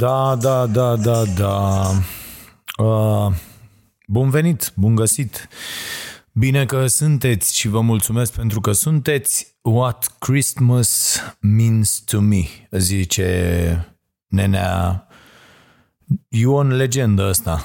Da, da, da, da, da. Uh, bun venit, bun găsit. Bine că sunteți și vă mulțumesc pentru că sunteți. What Christmas means to me, zice nenea Ion Legendă ăsta.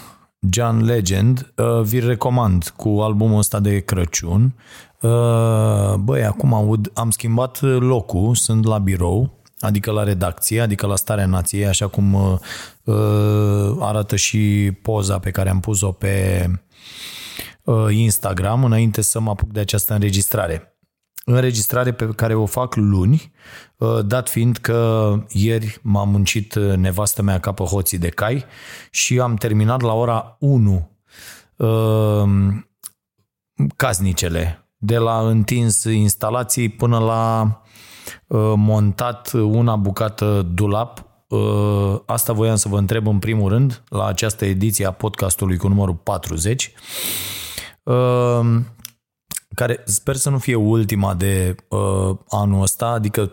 John Legend, uh, vi recomand cu albumul ăsta de Crăciun. Uh, băi, acum aud, am schimbat locul, sunt la birou, adică la redacție, adică la starea nației, așa cum uh, uh, arată și poza pe care am pus-o pe uh, Instagram înainte să mă apuc de această înregistrare. Înregistrare pe care o fac luni, uh, dat fiind că ieri m-a muncit nevastă mea capă hoții de cai și am terminat la ora 1 uh, casnicele, de la întins instalații până la Uh, montat una bucată dulap. Uh, asta voiam să vă întreb în primul rând la această ediție a podcastului cu numărul 40 uh, care sper să nu fie ultima de anul ăsta, adică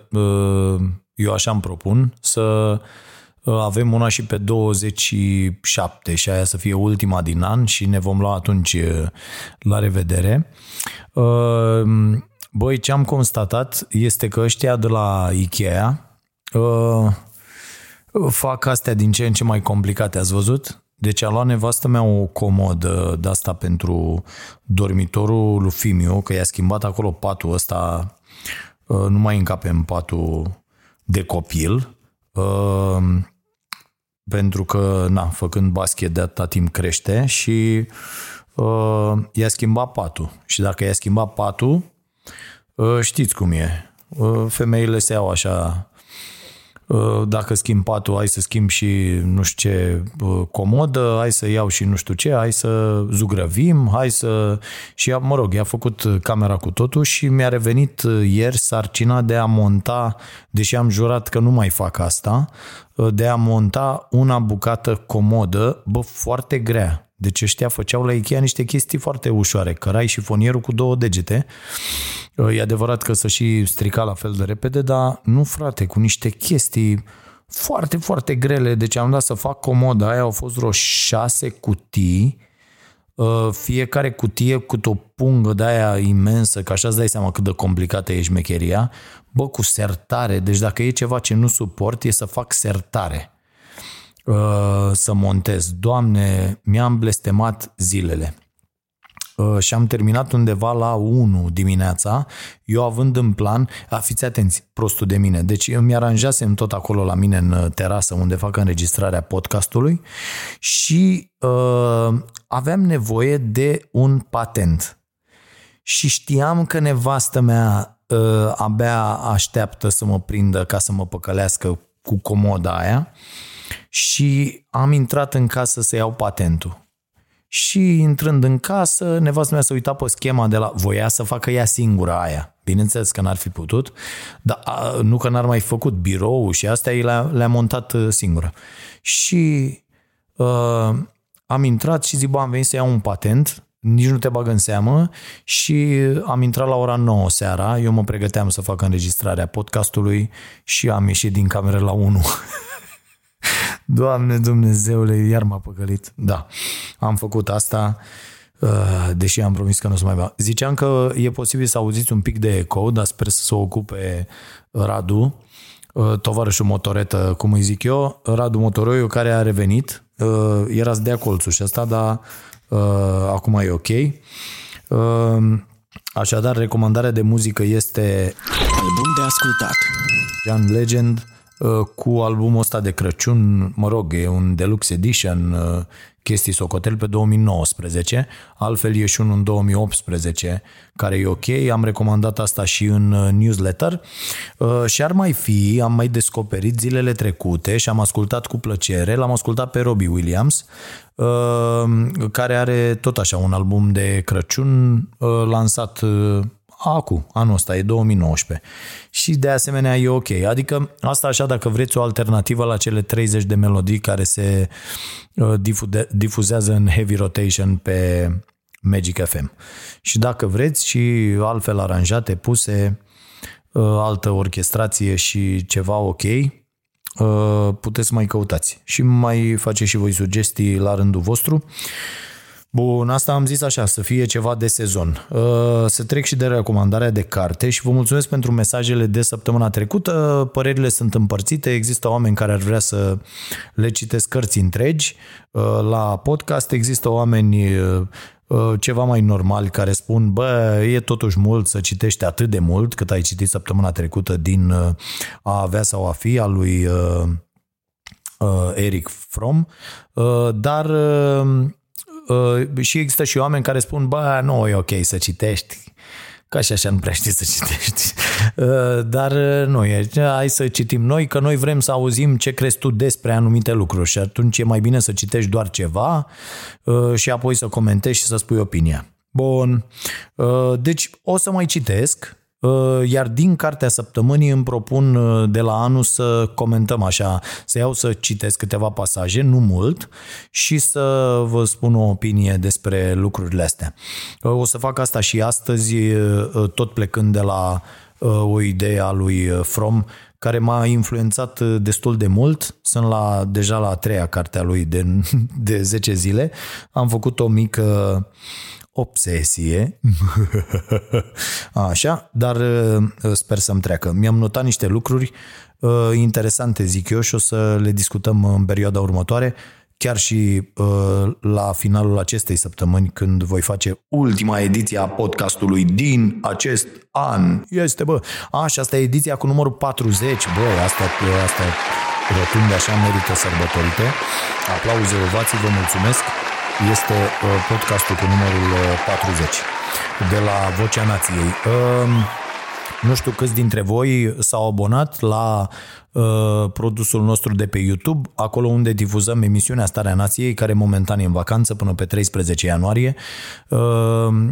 eu așa îmi propun să avem una și pe 27 și aia să fie ultima din an și ne vom lua atunci la revedere. Băi, ce am constatat este că ăștia de la Ikea uh, fac astea din ce în ce mai complicate, ați văzut? Deci a luat nevastă mea o comodă de asta pentru dormitorul lui Fimiu, că i-a schimbat acolo patul ăsta, uh, nu mai încape în patul de copil, uh, pentru că, na, făcând basket de atâta timp crește și uh, i-a schimbat patul. Și dacă i-a schimbat patul, Uh, știți cum e. Uh, femeile se iau așa uh, dacă schimb patul, hai să schimb și nu știu ce comodă, hai să iau și nu știu ce, hai să zugrăvim, hai să... Și mă rog, i-a făcut camera cu totul și mi-a revenit ieri sarcina de a monta, deși am jurat că nu mai fac asta, de a monta una bucată comodă, bă, foarte grea. Deci ăștia făceau la Ikea niște chestii foarte ușoare, cărai și fonierul cu două degete. E adevărat că să și strica la fel de repede, dar nu frate, cu niște chestii foarte, foarte grele. Deci am dat să fac comoda aia, au fost vreo șase cutii, ă, fiecare cutie cu o pungă de aia imensă, că așa îți dai seama cât de complicată e șmecheria, bă, cu sertare, deci dacă e ceva ce nu suport, e să fac sertare. Uh, să montez. Doamne, mi-am blestemat zilele. Uh, și am terminat undeva la 1 dimineața, eu având în plan, a, fiți atenți, prostul de mine, deci eu mi-aranjasem tot acolo la mine în uh, terasă unde fac înregistrarea podcastului și uh, aveam nevoie de un patent. Și știam că nevastă mea uh, abia așteaptă să mă prindă ca să mă păcălească cu comoda aia și am intrat în casă să iau patentul. Și intrând în casă, nevastă mea s-a uitat pe schema de la... Voia să facă ea singură aia. Bineînțeles că n-ar fi putut, dar a, nu că n-ar mai făcut birou și astea, le-a, le-a montat uh, singură. Și uh, am intrat și zic, bă, am venit să iau un patent, nici nu te bag în seamă și am intrat la ora 9 seara, eu mă pregăteam să fac înregistrarea podcastului și am ieșit din cameră la 1. Doamne Dumnezeule, iar m-a păcălit. Da, am făcut asta, uh, deși am promis că nu o să mai va. Ziceam că e posibil să auziți un pic de eco, dar sper să se ocupe Radu, uh, tovarășul motoretă, cum îi zic eu, Radu Motoroiu, care a revenit. Uh, era să dea colțul și asta, dar acum e ok. Așadar, recomandarea de muzică este Album de ascultat John Legend, cu albumul ăsta de Crăciun, mă rog, e un deluxe edition, chestii socotel pe 2019, altfel e și unul în 2018 care e ok, am recomandat asta și în newsletter. Și ar mai fi, am mai descoperit zilele trecute și am ascultat cu plăcere, l-am ascultat pe Robbie Williams, care are tot așa un album de Crăciun lansat acum, anul ăsta, e 2019. Și de asemenea e ok. Adică asta așa dacă vreți o alternativă la cele 30 de melodii care se uh, difuzează în heavy rotation pe Magic FM. Și dacă vreți și altfel aranjate, puse, uh, altă orchestrație și ceva ok, uh, puteți mai căutați. Și mai face și voi sugestii la rândul vostru. Bun, asta am zis așa, să fie ceva de sezon. Uh, să trec și de recomandarea de carte și vă mulțumesc pentru mesajele de săptămâna trecută. Părerile sunt împărțite, există oameni care ar vrea să le citesc cărți întregi. Uh, la podcast există oameni uh, ceva mai normali care spun, bă, e totuși mult să citești atât de mult cât ai citit săptămâna trecută din A avea sau a fi al lui Eric Fromm, dar Uh, și există și oameni care spun, bă, nu e ok să citești, ca și așa nu prea știi să citești. Uh, dar uh, nu e, hai să citim noi, că noi vrem să auzim ce crezi tu despre anumite lucruri și atunci e mai bine să citești doar ceva și apoi să comentezi și să spui opinia. Bun, deci o să mai citesc, Uh, iar din cartea săptămânii îmi propun uh, de la anul să comentăm așa, să iau să citesc câteva pasaje, nu mult, și să vă spun o opinie despre lucrurile astea. Uh, o să fac asta și astăzi, tot plecând de la o idee a lui From, care m-a influențat destul de mult. Sunt la, deja la a treia carte a lui de, de 10 zile. Am făcut o mică obsesie, așa, dar uh, sper să-mi treacă. Mi-am notat niște lucruri uh, interesante, zic eu, și o să le discutăm în perioada următoare, chiar și uh, la finalul acestei săptămâni, când voi face ultima ediție a podcastului din acest an. Este, bă, așa, asta e ediția cu numărul 40, bă, asta, asta rotunde așa merită sărbătorite. Aplauze, ovații, vă mulțumesc este uh, podcastul cu numărul 40 uh, de la Vocea Nației. Um, nu știu câți dintre voi s-au abonat la uh, produsul nostru de pe YouTube, acolo unde difuzăm emisiunea Starea Nației, care momentan e în vacanță până pe 13 ianuarie.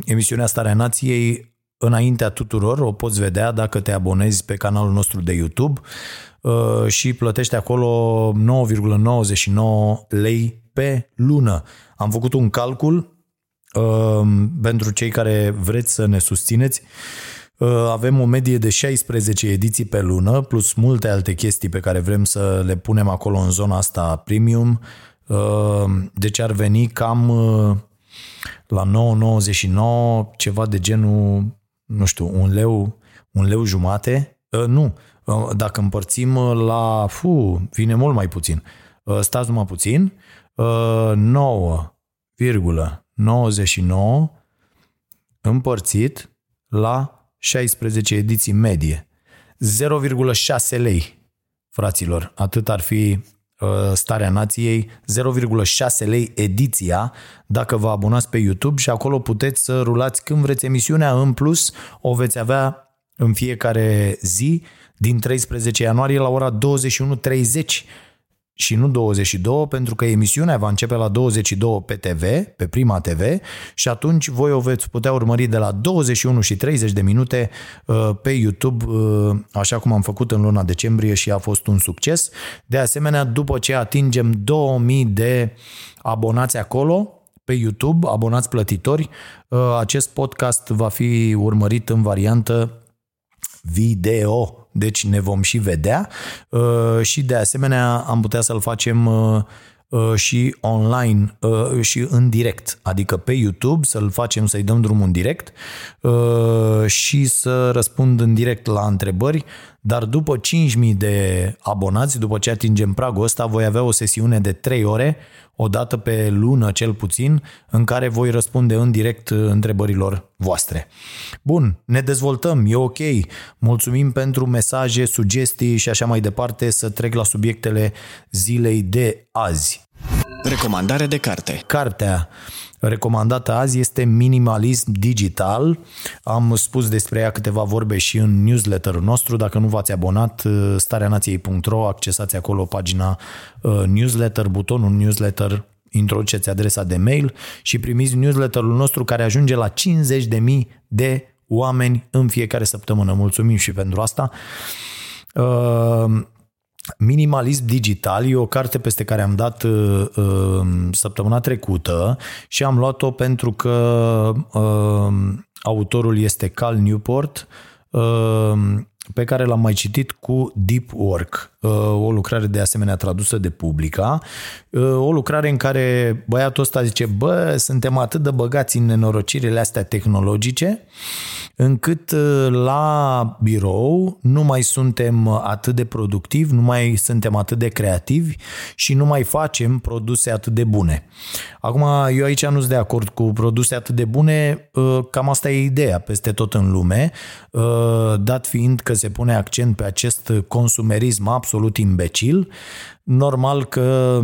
emisiunea Starea Nației, înaintea tuturor, o poți vedea dacă te abonezi pe canalul nostru de YouTube și plătești acolo 9,99 lei pe lună. Am făcut un calcul uh, pentru cei care vreți să ne susțineți. Uh, avem o medie de 16 ediții pe lună, plus multe alte chestii pe care vrem să le punem acolo în zona asta premium. Uh, deci ar veni cam uh, la 9,99 ceva de genul, nu știu, un leu, un leu jumate. Uh, nu, uh, dacă împărțim la, fu, vine mult mai puțin. Uh, stați numai puțin, 9,99 împărțit la 16 ediții medie. 0,6 lei, fraților. Atât ar fi uh, starea nației, 0,6 lei ediția dacă vă abonați pe YouTube și acolo puteți să rulați când vreți emisiunea. În plus, o veți avea în fiecare zi din 13 ianuarie la ora 21.30 și nu 22, pentru că emisiunea va începe la 22 pe TV, pe Prima TV, și atunci voi o veți putea urmări de la 21 și 30 de minute uh, pe YouTube, uh, așa cum am făcut în luna decembrie și a fost un succes. De asemenea, după ce atingem 2000 de abonați acolo, pe YouTube, abonați plătitori, uh, acest podcast va fi urmărit în variantă video deci ne vom și vedea. Uh, și de asemenea am putea să-l facem uh, uh, și online și în direct, adică pe YouTube să-l facem să-i dăm drumul în direct și să răspund în direct la întrebări, dar după 5.000 de abonați, după ce atingem pragul ăsta, voi avea o sesiune de 3 ore o dată pe lună cel puțin, în care voi răspunde în direct întrebărilor voastre. Bun, ne dezvoltăm, e ok, mulțumim pentru mesaje, sugestii și așa mai departe, să trec la subiectele zilei de azi. Recomandare de carte. Cartea recomandată azi este Minimalism Digital. Am spus despre ea câteva vorbe și în newsletterul nostru. Dacă nu v-ați abonat, stareanației.ro, accesați acolo pagina uh, newsletter, butonul newsletter, introduceți adresa de mail și primiți newsletterul nostru care ajunge la 50.000 de oameni în fiecare săptămână. Mulțumim și pentru asta. Uh, Minimalism Digital e o carte peste care am dat uh, uh, săptămâna trecută și am luat-o pentru că uh, autorul este Cal Newport, uh, pe care l-am mai citit cu Deep Work, uh, o lucrare de asemenea tradusă de Publica, uh, o lucrare în care băiatul ăsta zice, bă, suntem atât de băgați în nenorocirile astea tehnologice, încât uh, la birou nu mai suntem atât de productivi, nu mai suntem atât de creativi și nu mai facem produse atât de bune. Acum, eu aici nu sunt de acord cu produse atât de bune, cam asta e ideea peste tot în lume, dat fiind că se pune accent pe acest consumerism absolut imbecil, normal că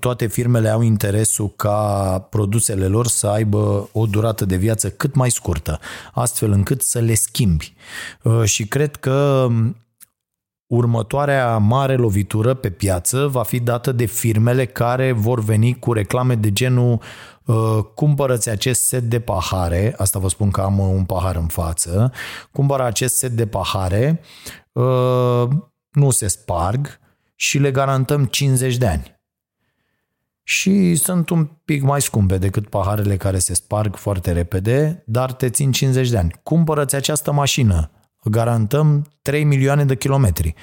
toate firmele au interesul ca produsele lor să aibă o durată de viață cât mai scurtă, astfel încât să le schimbi. Uh, și cred că următoarea mare lovitură pe piață va fi dată de firmele care vor veni cu reclame de genul Uh, cumpărăți acest set de pahare, asta vă spun că am un pahar în față, cumpără acest set de pahare, uh, nu se sparg și le garantăm 50 de ani. Și sunt un pic mai scumpe decât paharele care se sparg foarte repede, dar te țin 50 de ani. Cumpărăți această mașină, garantăm 3 milioane de kilometri.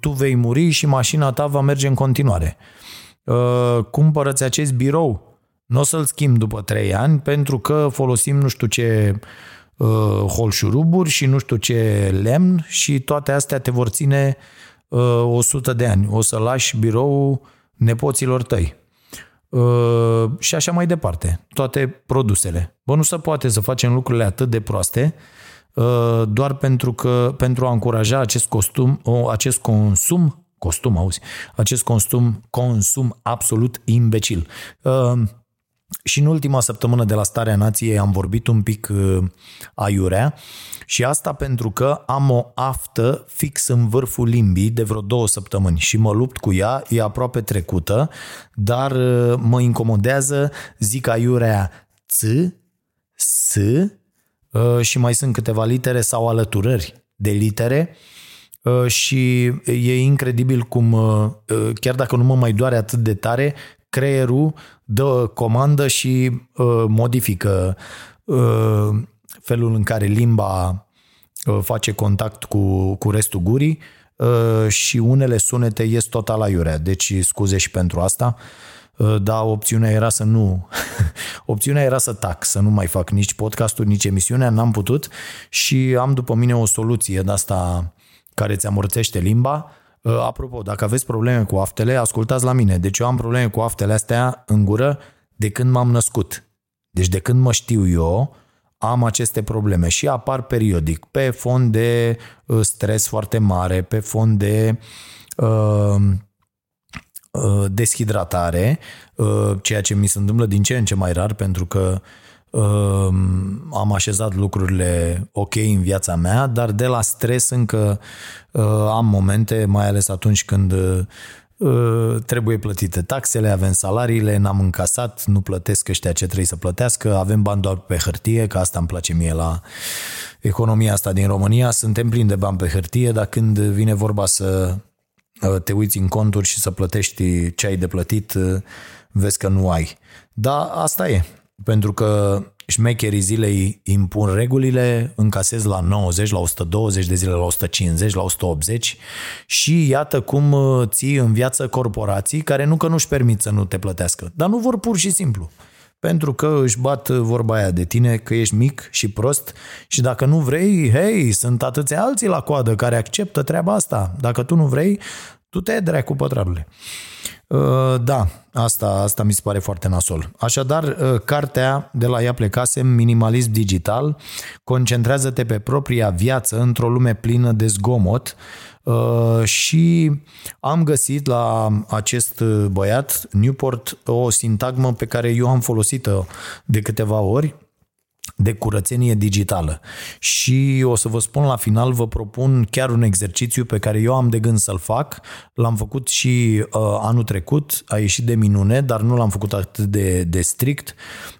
Tu vei muri și mașina ta va merge în continuare. Uh, cumpărăți acest birou, nu o să-l schimb după trei ani pentru că folosim nu știu ce uh, holșuruburi și nu știu ce lemn și toate astea te vor ține uh, 100 de ani. O să lași birou nepoților tăi. Uh, și așa mai departe. Toate produsele. Bă, nu se poate să facem lucrurile atât de proaste uh, doar pentru că pentru a încuraja acest costum, acest consum costum, auzi, acest consum, consum absolut imbecil. Uh, și în ultima săptămână de la Starea Nației am vorbit un pic uh, aiurea și asta pentru că am o aftă fix în vârful limbii de vreo două săptămâni și mă lupt cu ea, e aproape trecută, dar uh, mă incomodează, zic aiurea ț, s uh, și mai sunt câteva litere sau alăturări de litere și e incredibil cum, chiar dacă nu mă mai doare atât de tare, creierul dă comandă și uh, modifică uh, felul în care limba uh, face contact cu, cu restul gurii uh, și unele sunete ies total aiurea. Deci scuze și pentru asta. Uh, dar opțiunea era să nu. opțiunea era să tac, să nu mai fac nici podcastul, nici emisiunea, n-am putut și am după mine o soluție de asta care ți amorțește limba Uh, apropo, dacă aveți probleme cu aftele, ascultați la mine. Deci eu am probleme cu aftele astea în gură de când m-am născut. Deci de când mă știu eu, am aceste probleme și apar periodic pe fond de uh, stres foarte mare, pe fond de uh, uh, deshidratare, uh, ceea ce mi se întâmplă din ce în ce mai rar pentru că Ehm, am așezat lucrurile ok în viața mea, dar de la stres încă uh, am momente, mai ales atunci când uh, trebuie plătite taxele, avem salariile, n-am încasat, nu plătesc ăștia ce trebuie să plătească, avem bani doar pe hârtie, că asta îmi place mie la economia asta din România, suntem plini de bani pe hârtie, dar când vine vorba să uh, te uiți în conturi și să plătești ce ai de plătit, vezi că nu ai. Dar asta e pentru că șmecherii zilei impun regulile, încasezi la 90, la 120 de zile, la 150, la 180 și iată cum uh, ții în viață corporații care nu că nu-și permit să nu te plătească, dar nu vor pur și simplu. Pentru că își bat vorba aia de tine că ești mic și prost și dacă nu vrei, hei, sunt atâția alții la coadă care acceptă treaba asta. Dacă tu nu vrei, tu te dracu pătrarule. Uh, da, asta, asta mi se pare foarte nasol. Așadar, uh, cartea de la ea plecasem, Minimalism Digital, concentrează-te pe propria viață într-o lume plină de zgomot uh, și am găsit la acest băiat, Newport, o sintagmă pe care eu am folosit-o de câteva ori, de curățenie digitală. Și o să vă spun la final, vă propun chiar un exercițiu pe care eu am de gând să-l fac. L-am făcut și uh, anul trecut, a ieșit de minune, dar nu l-am făcut atât de, de strict.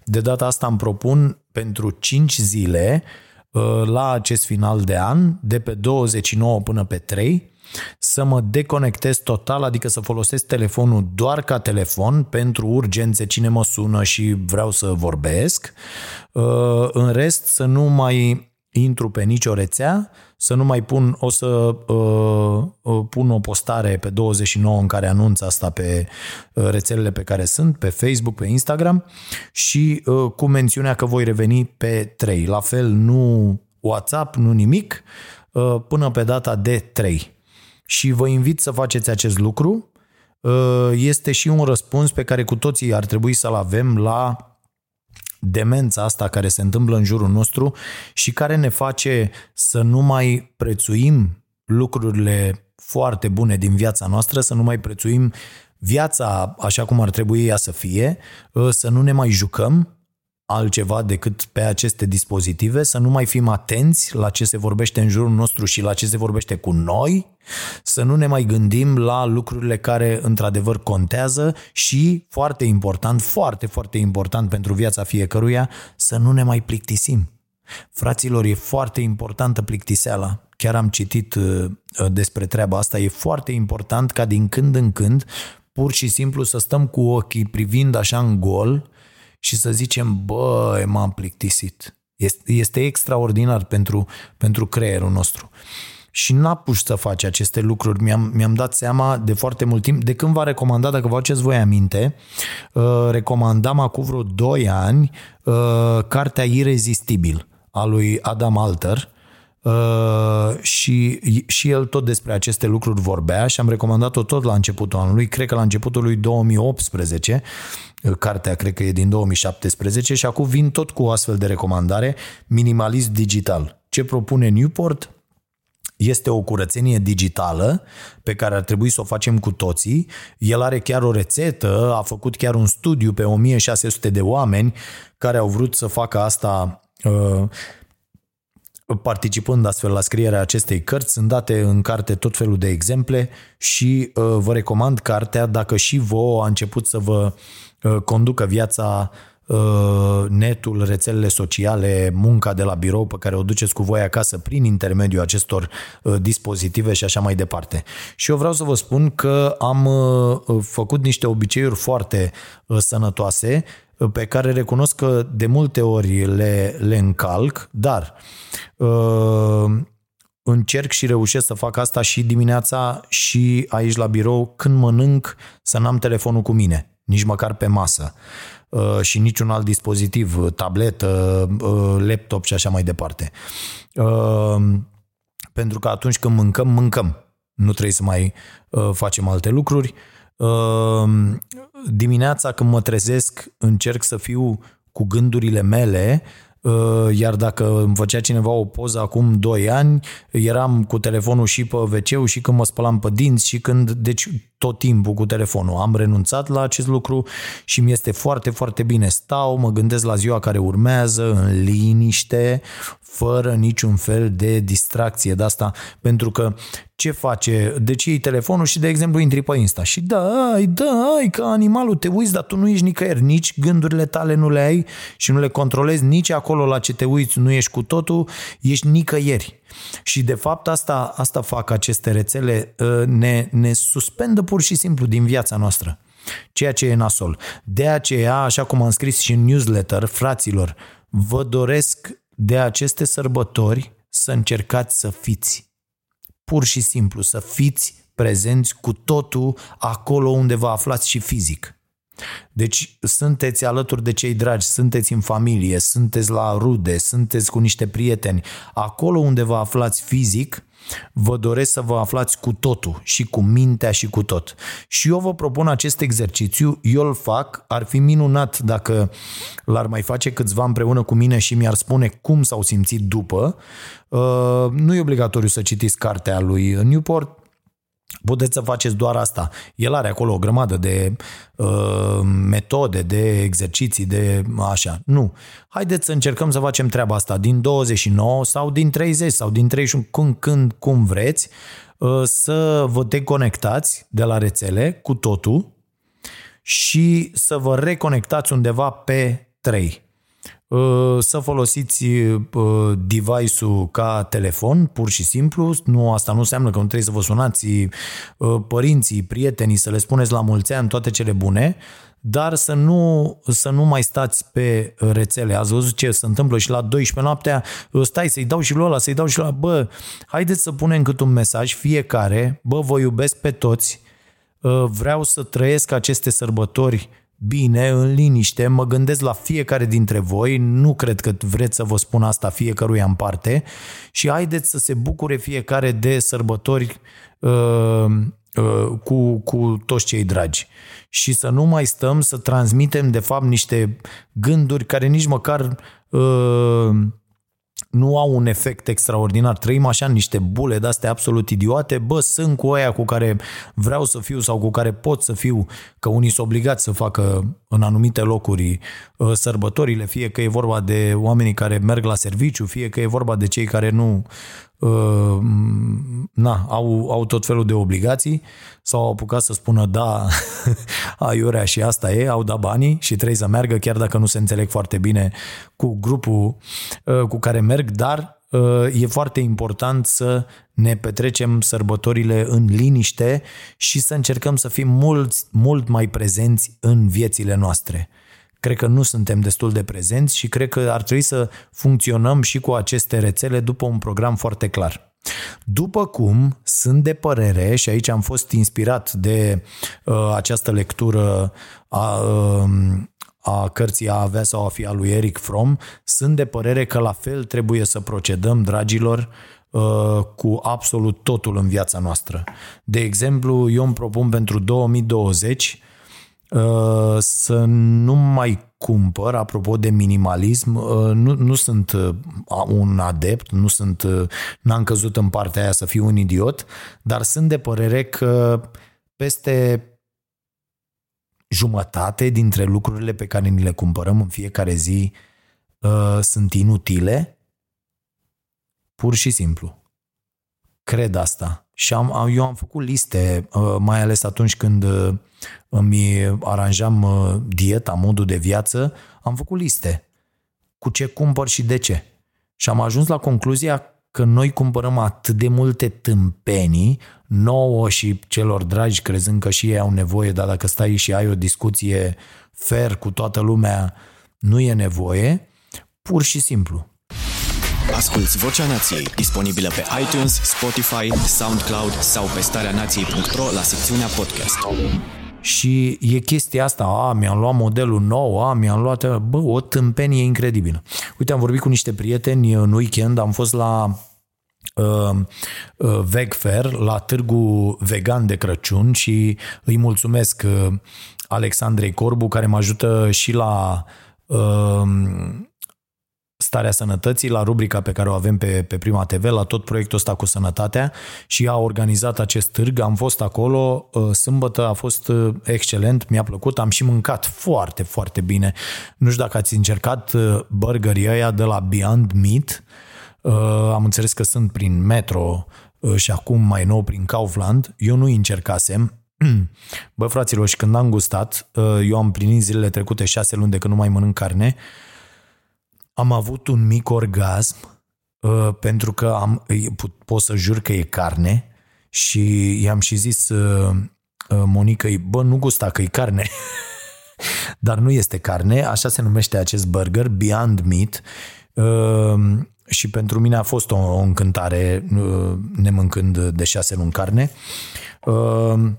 De data asta îmi propun pentru 5 zile uh, la acest final de an, de pe 29 până pe 3, să mă deconectez total, adică să folosesc telefonul doar ca telefon pentru urgențe, cine mă sună și vreau să vorbesc. Uh, în rest, să nu mai intru pe nicio rețea, să nu mai pun, o să uh, uh pun o postare pe 29 în care anunț asta pe uh, rețelele pe care sunt, pe Facebook, pe Instagram și uh, cu mențiunea că voi reveni pe 3. La fel, nu WhatsApp, nu nimic, uh, până pe data de 3 și vă invit să faceți acest lucru. Uh, este și un răspuns pe care cu toții ar trebui să-l avem la demența asta care se întâmplă în jurul nostru și care ne face să nu mai prețuim lucrurile foarte bune din viața noastră, să nu mai prețuim viața așa cum ar trebui ea să fie, uh, să nu ne mai jucăm altceva decât pe aceste dispozitive, să nu mai fim atenți la ce se vorbește în jurul nostru și la ce se vorbește cu noi, să nu ne mai gândim la lucrurile care într-adevăr contează și, foarte important, foarte, foarte important pentru viața fiecăruia, să nu ne mai plictisim. Fraților, e foarte importantă plictiseala. Chiar am citit uh, despre treaba asta. E foarte important ca din când în când pur și simplu să stăm cu ochii privind așa în gol și să zicem, băi, m-am plictisit. Este, este extraordinar pentru, pentru creierul nostru. Și n-a pus să face aceste lucruri. Mi-am, mi-am dat seama de foarte mult timp. De când v-a recomandat, dacă vă aduceți voi aminte, uh, recomandam acum vreo 2 ani uh, cartea Irezistibil a lui Adam Alter, Uh, și, și el tot despre aceste lucruri vorbea și am recomandat-o tot la începutul anului, cred că la începutul lui 2018, uh, cartea cred că e din 2017 și acum vin tot cu o astfel de recomandare, minimalist digital. Ce propune Newport? Este o curățenie digitală pe care ar trebui să o facem cu toții. El are chiar o rețetă, a făcut chiar un studiu pe 1600 de oameni care au vrut să facă asta uh, participând astfel la scrierea acestei cărți, sunt date în carte tot felul de exemple și uh, vă recomand cartea dacă și vouă a început să vă uh, conducă viața uh, netul, rețelele sociale, munca de la birou pe care o duceți cu voi acasă prin intermediul acestor dispozitive și așa mai departe. Și eu vreau să vă spun că am făcut niște obiceiuri foarte sănătoase pe care recunosc că de multe ori le, le încalc, dar uh, încerc și reușesc să fac asta și dimineața și aici la birou când mănânc să n-am telefonul cu mine, nici măcar pe masă uh, și niciun alt dispozitiv, tabletă, uh, laptop și așa mai departe. Uh, pentru că atunci când mâncăm, mâncăm. Nu trebuie să mai uh, facem alte lucruri. Uh, dimineața când mă trezesc încerc să fiu cu gândurile mele, uh, iar dacă îmi făcea cineva o poză acum 2 ani, eram cu telefonul și pe wc și când mă spălam pe dinți și când, deci tot timpul cu telefonul. Am renunțat la acest lucru și mi este foarte, foarte bine. Stau, mă gândesc la ziua care urmează în liniște, fără niciun fel de distracție de asta, pentru că ce face? Deci iei telefonul și, de exemplu, intri pe Insta și da, ai, da, ai, ca animalul te uiți, dar tu nu ești nicăieri, nici gândurile tale nu le ai și nu le controlezi, nici acolo la ce te uiți nu ești cu totul, ești nicăieri. Și de fapt asta, asta fac aceste rețele, ă, ne, ne suspendă pur și simplu din viața noastră. Ceea ce e nasol. De aceea, așa cum am scris și în newsletter, fraților, vă doresc de aceste sărbători să încercați să fiți. Pur și simplu, să fiți prezenți cu totul acolo unde vă aflați și fizic. Deci sunteți alături de cei dragi, sunteți în familie, sunteți la rude, sunteți cu niște prieteni. Acolo unde vă aflați fizic, vă doresc să vă aflați cu totul, și cu mintea și cu tot. Și eu vă propun acest exercițiu, eu îl fac, ar fi minunat dacă l-ar mai face câțiva împreună cu mine și mi-ar spune cum s-au simțit după. Uh, nu e obligatoriu să citiți cartea lui Newport, Puteți să faceți doar asta. El are acolo o grămadă de uh, metode, de exerciții, de așa. Nu. Haideți să încercăm să facem treaba asta din 29 sau din 30 sau din 31, când, când cum vreți, uh, să vă deconectați de la rețele cu totul și să vă reconectați undeva pe 3. Uh, să folosiți uh, device-ul ca telefon, pur și simplu. Nu, asta nu înseamnă că nu trebuie să vă sunați uh, părinții, prietenii, să le spuneți la mulți ani toate cele bune, dar să nu, să nu mai stați pe rețele. Ați văzut ce se întâmplă și la 12 noaptea, stai să-i dau și lui ăla, să-i dau și la... Bă, haideți să punem cât un mesaj fiecare, bă, vă iubesc pe toți, vreau să trăiesc aceste sărbători bine, în liniște, mă gândesc la fiecare dintre voi, nu cred că vreți să vă spun asta fiecăruia în parte și haideți să se bucure fiecare de sărbători uh, uh, cu, cu toți cei dragi. Și să nu mai stăm să transmitem de fapt niște gânduri care nici măcar uh, nu au un efect extraordinar. Trăim așa în niște bule de-astea absolut idiote. Bă, sunt cu aia cu care vreau să fiu sau cu care pot să fiu, că unii sunt obligați să facă în anumite locuri uh, sărbătorile, fie că e vorba de oamenii care merg la serviciu, fie că e vorba de cei care nu uh, na, au, au tot felul de obligații sau au apucat să spună da, aiurea și asta e, au dat banii și trebuie să meargă chiar dacă nu se înțeleg foarte bine cu grupul uh, cu care merg, dar uh, e foarte important să ne petrecem sărbătorile în liniște și să încercăm să fim mult, mult mai prezenți în viețile noastre. Cred că nu suntem destul de prezenți și cred că ar trebui să funcționăm și cu aceste rețele după un program foarte clar. După cum sunt de părere, și aici am fost inspirat de uh, această lectură a, uh, a cărții A avea sau a fi a lui Eric Fromm, sunt de părere că la fel trebuie să procedăm, dragilor, uh, cu absolut totul în viața noastră. De exemplu, eu îmi propun pentru 2020 Uh, să nu mai cumpăr, apropo de minimalism, uh, nu, nu sunt uh, un adept, nu sunt, n-am căzut în partea aia să fiu un idiot, dar sunt de părere că peste jumătate dintre lucrurile pe care ni le cumpărăm în fiecare zi uh, sunt inutile, pur și simplu. Cred asta. Și am, eu am făcut liste, uh, mai ales atunci când uh, îmi aranjam uh, dieta, modul de viață, am făcut liste cu ce cumpăr și de ce. Și am ajuns la concluzia că noi cumpărăm atât de multe tâmpenii, nouă și celor dragi, crezând că și ei au nevoie, dar dacă stai și ai o discuție fer cu toată lumea, nu e nevoie, pur și simplu. Asculți Vocea Nației, disponibilă pe iTunes, Spotify, SoundCloud sau pe starea nației.ro la secțiunea podcast. Și e chestia asta, a, mi-am luat modelul nou, a, mi-am luat, bă, o tâmpenie incredibilă. Uite, am vorbit cu niște prieteni în weekend, am fost la uh, uh, Veg Fair, la târgu vegan de Crăciun și îi mulțumesc uh, Alexandrei Corbu, care mă ajută și la uh, starea sănătății, la rubrica pe care o avem pe, pe Prima TV, la tot proiectul ăsta cu sănătatea și a organizat acest târg. Am fost acolo, uh, sâmbătă a fost uh, excelent, mi-a plăcut, am și mâncat foarte, foarte bine. Nu știu dacă ați încercat uh, burgerii ăia de la Beyond Meat, am înțeles că sunt prin Metro și acum mai nou prin Kaufland. Eu nu încercasem, Bă, fraților, și când am gustat, eu am plinit zilele trecute șase luni de când nu mai mănânc carne, am avut un mic orgasm uh, pentru că am, pot să jur că e carne și i-am și zis uh, uh, Monica, bă, nu gusta că e carne. Dar nu este carne, așa se numește acest burger, Beyond Meat. Uh, și pentru mine a fost o, o încântare uh, nemâncând de șase luni carne. Uh,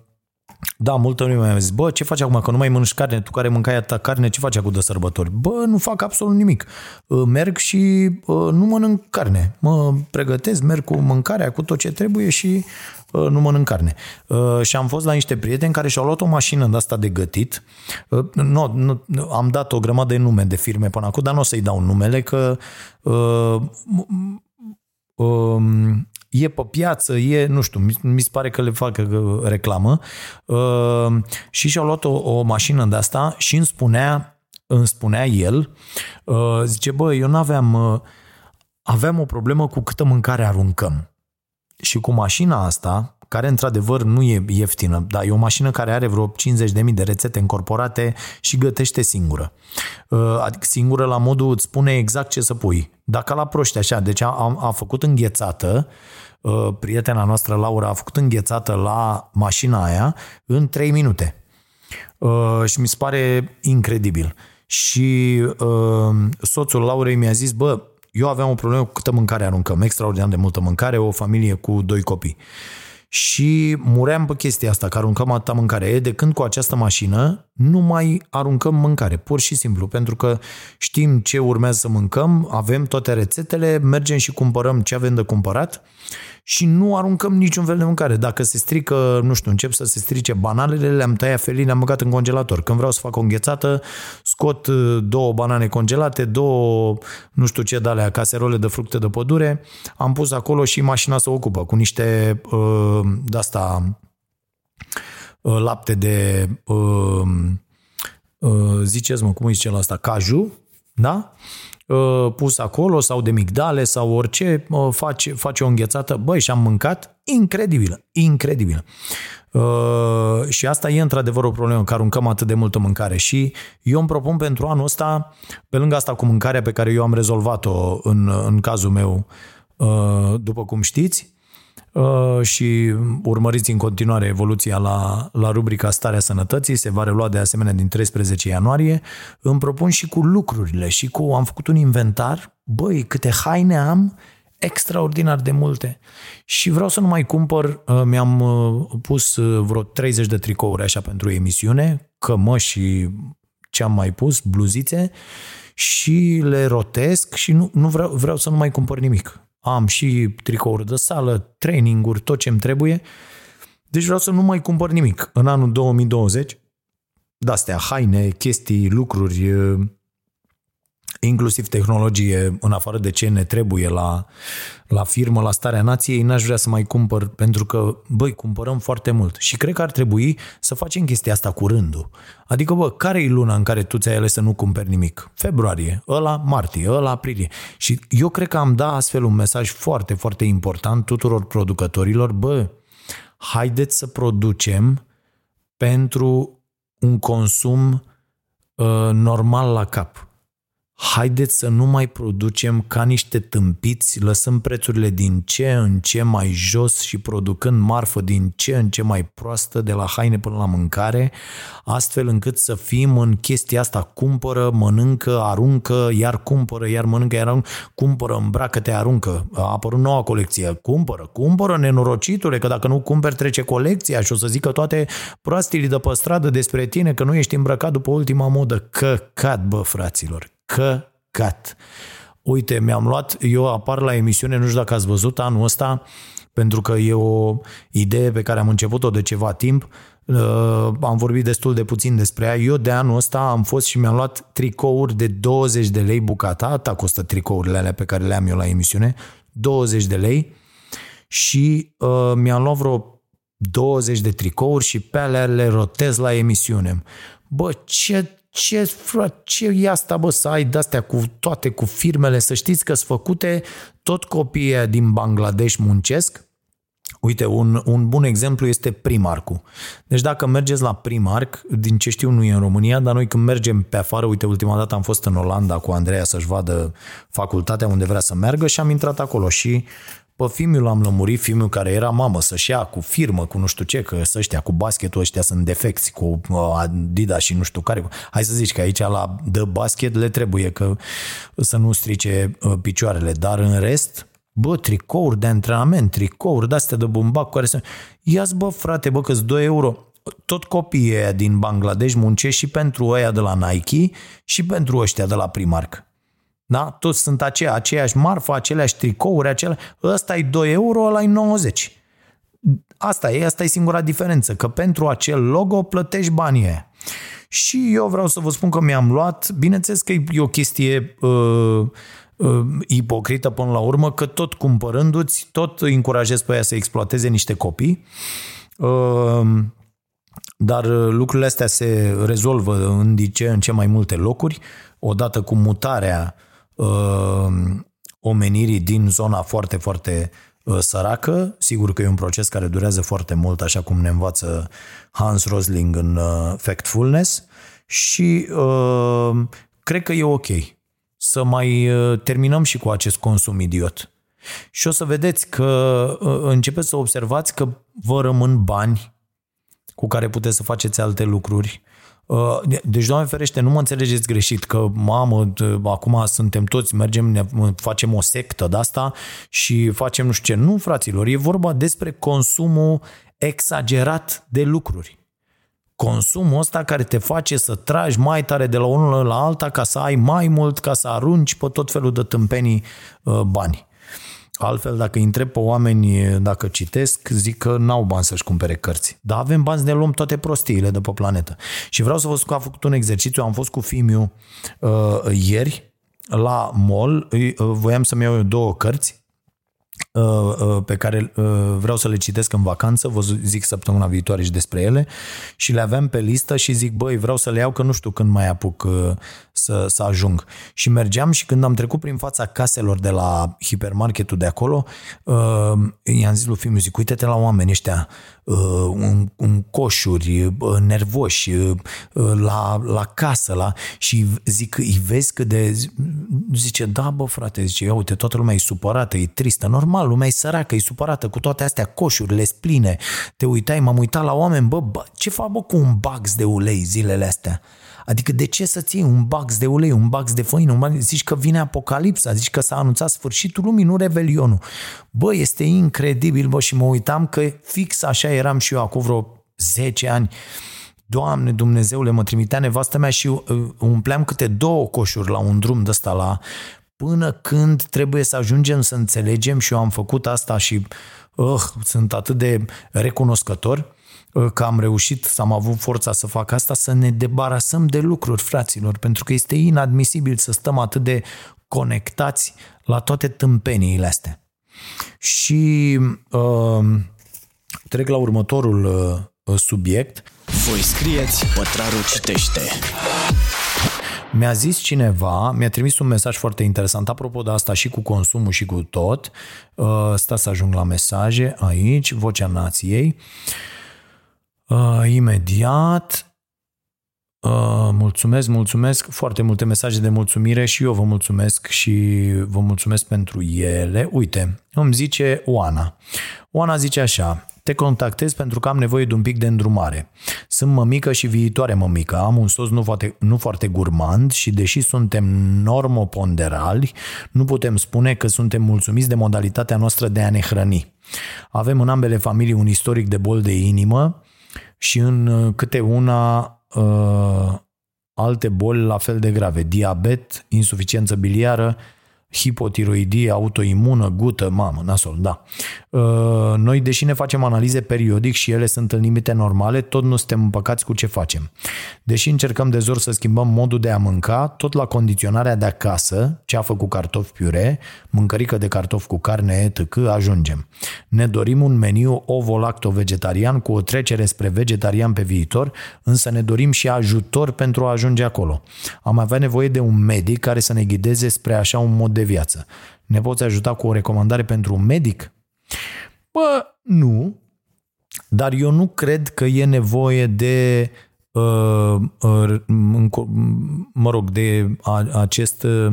Da, multă lume mi-a zis, bă, ce faci acum, că nu mai mănânci carne, tu care mâncai atâta carne, ce faci acum de sărbători? Bă, nu fac absolut nimic. Uh, merg și uh, nu mănânc carne. Mă pregătesc, merg cu mâncarea, cu tot ce trebuie și uh, nu mănânc carne. Și am fost la niște prieteni care și-au luat o mașină de asta de gătit. Nu, nu, am dat o grămadă de nume de firme până acum, dar nu o să-i dau numele, că uh, um, e pe piață, e, nu știu, mi se pare că le fac reclamă uh, și și-au luat o, o mașină de asta și îmi spunea, îmi spunea el, uh, zice, bă, eu n-aveam, uh, aveam o problemă cu câtă mâncare aruncăm. Și cu mașina asta, care într-adevăr nu e ieftină, dar e o mașină care are vreo 50.000 de rețete încorporate și gătește singură. Adică singură la modul îți spune exact ce să pui. Dacă la proști așa, deci a, a făcut înghețată, Uh, prietena noastră Laura a făcut înghețată la mașina aia în 3 minute. Uh, și mi se pare incredibil. Și uh, soțul Laurei mi-a zis, bă, eu aveam o problemă cu câtă mâncare aruncăm, extraordinar de multă mâncare, o familie cu doi copii. Și muream pe chestia asta, că aruncăm atâta mâncare. E, de când cu această mașină nu mai aruncăm mâncare, pur și simplu, pentru că știm ce urmează să mâncăm, avem toate rețetele, mergem și cumpărăm ce avem de cumpărat și nu aruncăm niciun fel de mâncare. Dacă se strică, nu știu, încep să se strice bananele, le-am tăiat felii, le-am băgat în congelator. Când vreau să fac o înghețată, scot uh, două banane congelate, două, nu știu ce, de caserole de fructe de pădure, am pus acolo și mașina se ocupă cu niște uh, de-asta uh, lapte de uh, uh, ziceți-mă, cum îi zice la asta, caju, da? Uh, pus acolo sau de migdale sau orice, uh, face, face o înghețată. Băi, și am mâncat incredibilă, incredibilă. Uh, și asta e într-adevăr o problemă, că aruncăm atât de multă mâncare și eu îmi propun pentru anul ăsta, pe lângă asta cu mâncarea pe care eu am rezolvat-o în, în cazul meu, uh, după cum știți, Uh, și urmăriți în continuare evoluția la, la rubrica Starea Sănătății, se va relua de asemenea din 13 ianuarie. Îmi propun și cu lucrurile și cu, am făcut un inventar, băi, câte haine am, extraordinar de multe. Și vreau să nu mai cumpăr, uh, mi-am uh, pus vreo 30 de tricouri așa pentru emisiune, cămăși și ce am mai pus, bluzițe, și le rotesc și nu, nu vreau, vreau să nu mai cumpăr nimic am și tricouri de sală, traininguri, tot ce îmi trebuie. Deci vreau să nu mai cumpăr nimic în anul 2020. De-astea, haine, chestii, lucruri, inclusiv tehnologie, în afară de ce ne trebuie la, la firmă, la starea nației, n-aș vrea să mai cumpăr, pentru că, băi, cumpărăm foarte mult. Și cred că ar trebui să facem chestia asta cu rândul. Adică, bă, care e luna în care tu ți-ai ales să nu cumperi nimic? Februarie, ăla martie, ăla aprilie. Și eu cred că am dat astfel un mesaj foarte, foarte important tuturor producătorilor, bă, haideți să producem pentru un consum uh, normal la cap haideți să nu mai producem ca niște tâmpiți, lăsăm prețurile din ce în ce mai jos și producând marfă din ce în ce mai proastă, de la haine până la mâncare, astfel încât să fim în chestia asta, cumpără, mănâncă, aruncă, iar cumpără, iar mănâncă, iar aruncă, cumpără, îmbracă-te, aruncă. A apărut noua colecție, cumpără, cumpără, nenorocitule, că dacă nu cumperi trece colecția și o să zică toate proastile de pe stradă despre tine că nu ești îmbrăcat după ultima modă. Căcat, bă, fraților, căcat. Uite, mi-am luat, eu apar la emisiune, nu știu dacă ați văzut anul ăsta, pentru că e o idee pe care am început-o de ceva timp, uh, am vorbit destul de puțin despre ea. Eu de anul ăsta am fost și mi-am luat tricouri de 20 de lei bucata, atâta costă tricourile alea pe care le am eu la emisiune, 20 de lei și uh, mi-am luat vreo 20 de tricouri și pe alea le rotez la emisiune. Bă, ce ce, frate, ce e asta, bă, să ai de-astea cu toate, cu firmele, să știți că sunt făcute, tot copiii din Bangladesh muncesc, Uite, un, un bun exemplu este Primark-ul. Deci dacă mergeți la Primark, din ce știu nu e în România, dar noi când mergem pe afară, uite, ultima dată am fost în Olanda cu Andreea să-și vadă facultatea unde vrea să meargă și am intrat acolo și pe filmul l-am lămurit, filmul care era mamă să-și ia cu firmă, cu nu știu ce, că să ăștia cu basketul ăștia sunt defecți, cu uh, Adidas și nu știu care. Hai să zici că aici la de basket le trebuie că să nu strice uh, picioarele, dar în rest, bă, tricouri de antrenament, tricouri de-astea de bumbac care să... Ia-ți bă, frate, bă, că 2 euro. tot copiii ăia din Bangladesh muncesc și pentru ăia de la Nike și pentru ăștia de la Primark. Da? Toți sunt aceea, aceeași marfă, aceleași tricouri, acele... ăsta e 2 euro, ăla e 90. Asta e, asta e singura diferență, că pentru acel logo plătești banii ăia. Și eu vreau să vă spun că mi-am luat, bineînțeles că e o chestie uh, uh, ipocrită până la urmă, că tot cumpărându-ți, tot încurajez pe ea să exploateze niște copii, uh, dar lucrurile astea se rezolvă în ce, în ce mai multe locuri, odată cu mutarea uh, omenirii din zona foarte, foarte uh, săracă. Sigur că e un proces care durează foarte mult, așa cum ne învață Hans Rosling în uh, Factfulness și uh, cred că e ok să mai uh, terminăm și cu acest consum idiot. Și o să vedeți că uh, începeți să observați că vă rămân bani cu care puteți să faceți alte lucruri. Uh, deci, Doamne ferește, nu mă înțelegeți greșit că, mamă, acum suntem toți, mergem, ne facem o sectă de asta și facem nu știu ce. Nu, fraților, e vorba despre consumul exagerat de lucruri. Consumul ăsta care te face să tragi mai tare de la unul la alta ca să ai mai mult, ca să arunci pe tot felul de tâmpenii uh, bani. Altfel, dacă îi întreb pe oameni dacă citesc, zic că n-au bani să-și cumpere cărți. Dar avem bani să ne luăm toate prostiile de pe planetă. Și vreau să vă spun că am făcut un exercițiu, am fost cu Fimiu uh, ieri la mall, uh, voiam să-mi iau două cărți Uh, uh, pe care uh, vreau să le citesc în vacanță, vă zic săptămâna viitoare și despre ele și le aveam pe listă și zic, băi, vreau să le iau că nu știu când mai apuc să, să ajung. Și mergeam și când am trecut prin fața caselor de la hipermarketul de acolo, i-am zis lui Fimiu, zic, uite-te la oameni ăștia în, în coșuri, nervoși, la, la casă, la... și zic, îi vezi cât de... Zice, da, bă, frate, zice, ia uite, toată lumea e supărată, e tristă, normal, lumea e săracă, e supărată cu toate astea coșurile spline. Te uitai, m-am uitat la oameni, bă, bă ce fac bă cu un bax de ulei zilele astea? Adică de ce să ții un bax de ulei, un bax de făină, un bax... zici că vine apocalipsa, zici că s-a anunțat sfârșitul lumii, nu revelionul. Bă, este incredibil, bă, și mă uitam că fix așa eram și eu acum vreo 10 ani. Doamne Dumnezeule, mă trimitea nevastă mea și uh, umpleam câte două coșuri la un drum de ăsta la până când trebuie să ajungem să înțelegem și eu am făcut asta și uh, sunt atât de recunoscător uh, că am reușit, să am avut forța să fac asta, să ne debarasăm de lucruri, fraților, pentru că este inadmisibil să stăm atât de conectați la toate tâmpeniile astea. Și uh, trec la următorul uh, subiect. Voi scrieți, pătrarul citește. Mi-a zis cineva, mi-a trimis un mesaj foarte interesant, apropo de asta și cu consumul și cu tot. Uh, sta să ajung la mesaje aici, Vocea Nației. Uh, imediat. Uh, mulțumesc, mulțumesc, foarte multe mesaje de mulțumire și eu vă mulțumesc și vă mulțumesc pentru ele. Uite, îmi zice Oana. Oana zice așa, te contactez pentru că am nevoie de un pic de îndrumare. Sunt mămică și viitoare mămică, am un soț nu foarte, nu foarte gurmand și deși suntem normoponderali, nu putem spune că suntem mulțumiți de modalitatea noastră de a ne hrăni. Avem în ambele familii un istoric de bol de inimă și în câte una uh, alte boli la fel de grave, diabet, insuficiență biliară, hipotiroidie autoimună, gută, mamă, nasol, da. Uh, noi, deși ne facem analize periodic și ele sunt în limite normale, tot nu suntem împăcați cu ce facem. Deși încercăm de zor să schimbăm modul de a mânca, tot la condiționarea de acasă, ceafă cu cartofi piure, mâncărică de cartofi cu carne, etc., ajungem. Ne dorim un meniu ovo-lacto-vegetarian cu o trecere spre vegetarian pe viitor, însă ne dorim și ajutor pentru a ajunge acolo. Am avea nevoie de un medic care să ne ghideze spre așa un mod de de viață. Ne poți ajuta cu o recomandare pentru un medic? Bă, nu, dar eu nu cred că e nevoie de uh, uh, mă rog, de acest uh,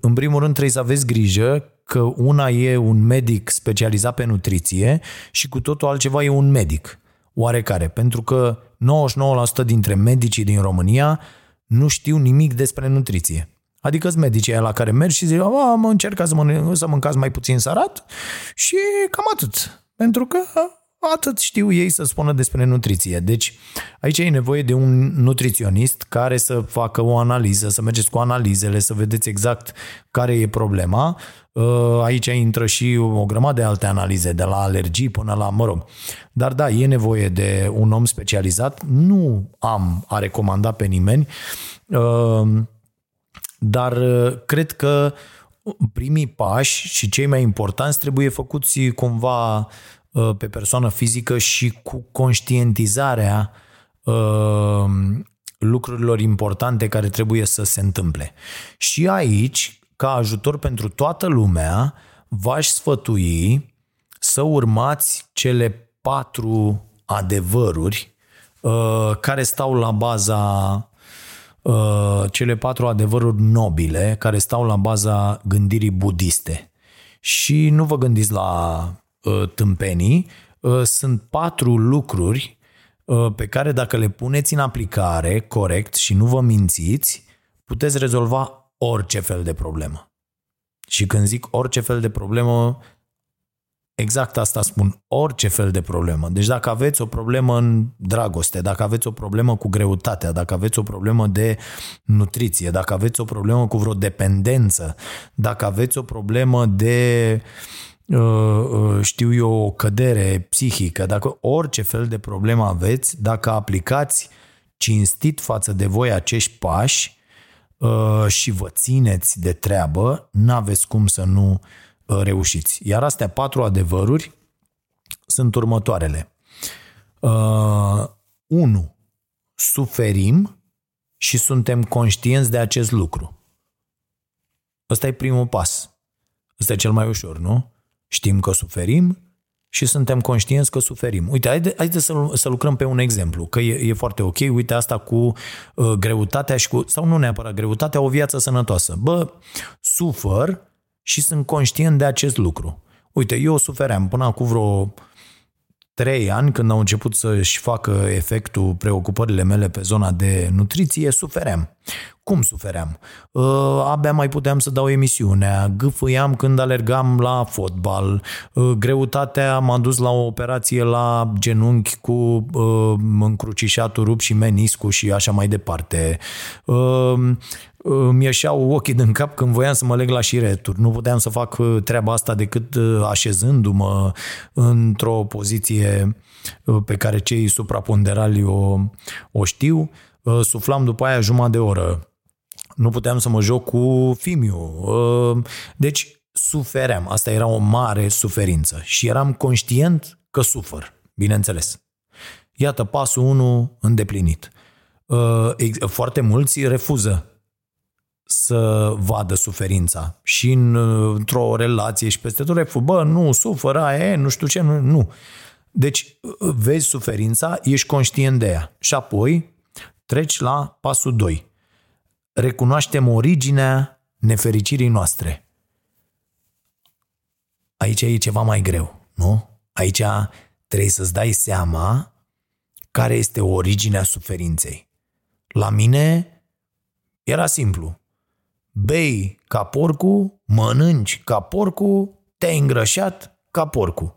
în primul rând trebuie să aveți grijă că una e un medic specializat pe nutriție și cu totul altceva e un medic oarecare, pentru că 99% dintre medicii din România nu știu nimic despre nutriție. Adică sunt medicii la care mergi și zici, mă încerca să, mănânc, să mâncați mai puțin sarat și cam atât. Pentru că atât știu ei să spună despre nutriție. Deci aici e nevoie de un nutriționist care să facă o analiză, să mergeți cu analizele, să vedeți exact care e problema. Uh, aici intră și o grămadă de alte analize, de la alergii până la, mă rog. Dar da, e nevoie de un om specializat. Nu am a recomanda pe nimeni, uh, dar uh, cred că primii pași și cei mai importanți trebuie făcuți cumva Uh, pe persoană fizică și cu conștientizarea uh, lucrurilor importante care trebuie să se întâmple. Și aici, ca ajutor pentru toată lumea, v-aș sfătui să urmați cele patru adevăruri uh, care stau la baza cele patru adevăruri nobile care stau la baza gândirii budiste. Și nu vă gândiți la Uh, tâmpenii, uh, sunt patru lucruri uh, pe care dacă le puneți în aplicare corect și nu vă mințiți, puteți rezolva orice fel de problemă. Și când zic orice fel de problemă, exact asta spun, orice fel de problemă. Deci dacă aveți o problemă în dragoste, dacă aveți o problemă cu greutatea, dacă aveți o problemă de nutriție, dacă aveți o problemă cu vreo dependență, dacă aveți o problemă de uh, Uh, uh, știu eu, o cădere psihică, dacă orice fel de problemă aveți, dacă aplicați cinstit față de voi acești pași uh, și vă țineți de treabă, n-aveți cum să nu reușiți. Iar astea patru adevăruri sunt următoarele. 1. Suferim și suntem conștienți de acest lucru. Ăsta e primul pas. Ăsta e cel mai ușor, nu? Știm că suferim și suntem conștienți că suferim. Uite, haide, haide să, să lucrăm pe un exemplu, că e, e foarte ok. Uite asta cu uh, greutatea și cu, sau nu neapărat greutatea, o viață sănătoasă. Bă, sufăr și sunt conștient de acest lucru. Uite, eu sufeream până acum vreo trei ani, când au început să-și facă efectul preocupările mele pe zona de nutriție, sufeream. Cum sufeream? Uh, abia mai puteam să dau emisiunea, gâfâiam când alergam la fotbal, uh, greutatea m-a dus la o operație la genunchi cu uh, încrucișatul rup și meniscul și așa mai departe. Uh, îmi ieșeau ochii din cap când voiam să mă leg la șireturi. Nu puteam să fac uh, treaba asta decât uh, așezându-mă într-o poziție uh, pe care cei supraponderali o, o știu. Suflam după aia jumătate de oră. Nu puteam să mă joc cu Fimiu. Deci sufeream. Asta era o mare suferință și eram conștient că sufăr, bineînțeles. Iată pasul 1 îndeplinit. Foarte mulți refuză să vadă suferința și în, într-o relație și peste tot refu, bă, nu, suferă, aia e, nu știu ce, nu, nu. Deci vezi suferința, ești conștient de ea și apoi treci la pasul 2. Recunoaștem originea nefericirii noastre. Aici e ceva mai greu, nu? Aici trebuie să-ți dai seama care este originea suferinței. La mine era simplu bei ca porcu, mănânci ca porcu, te-ai îngrășat ca porcu.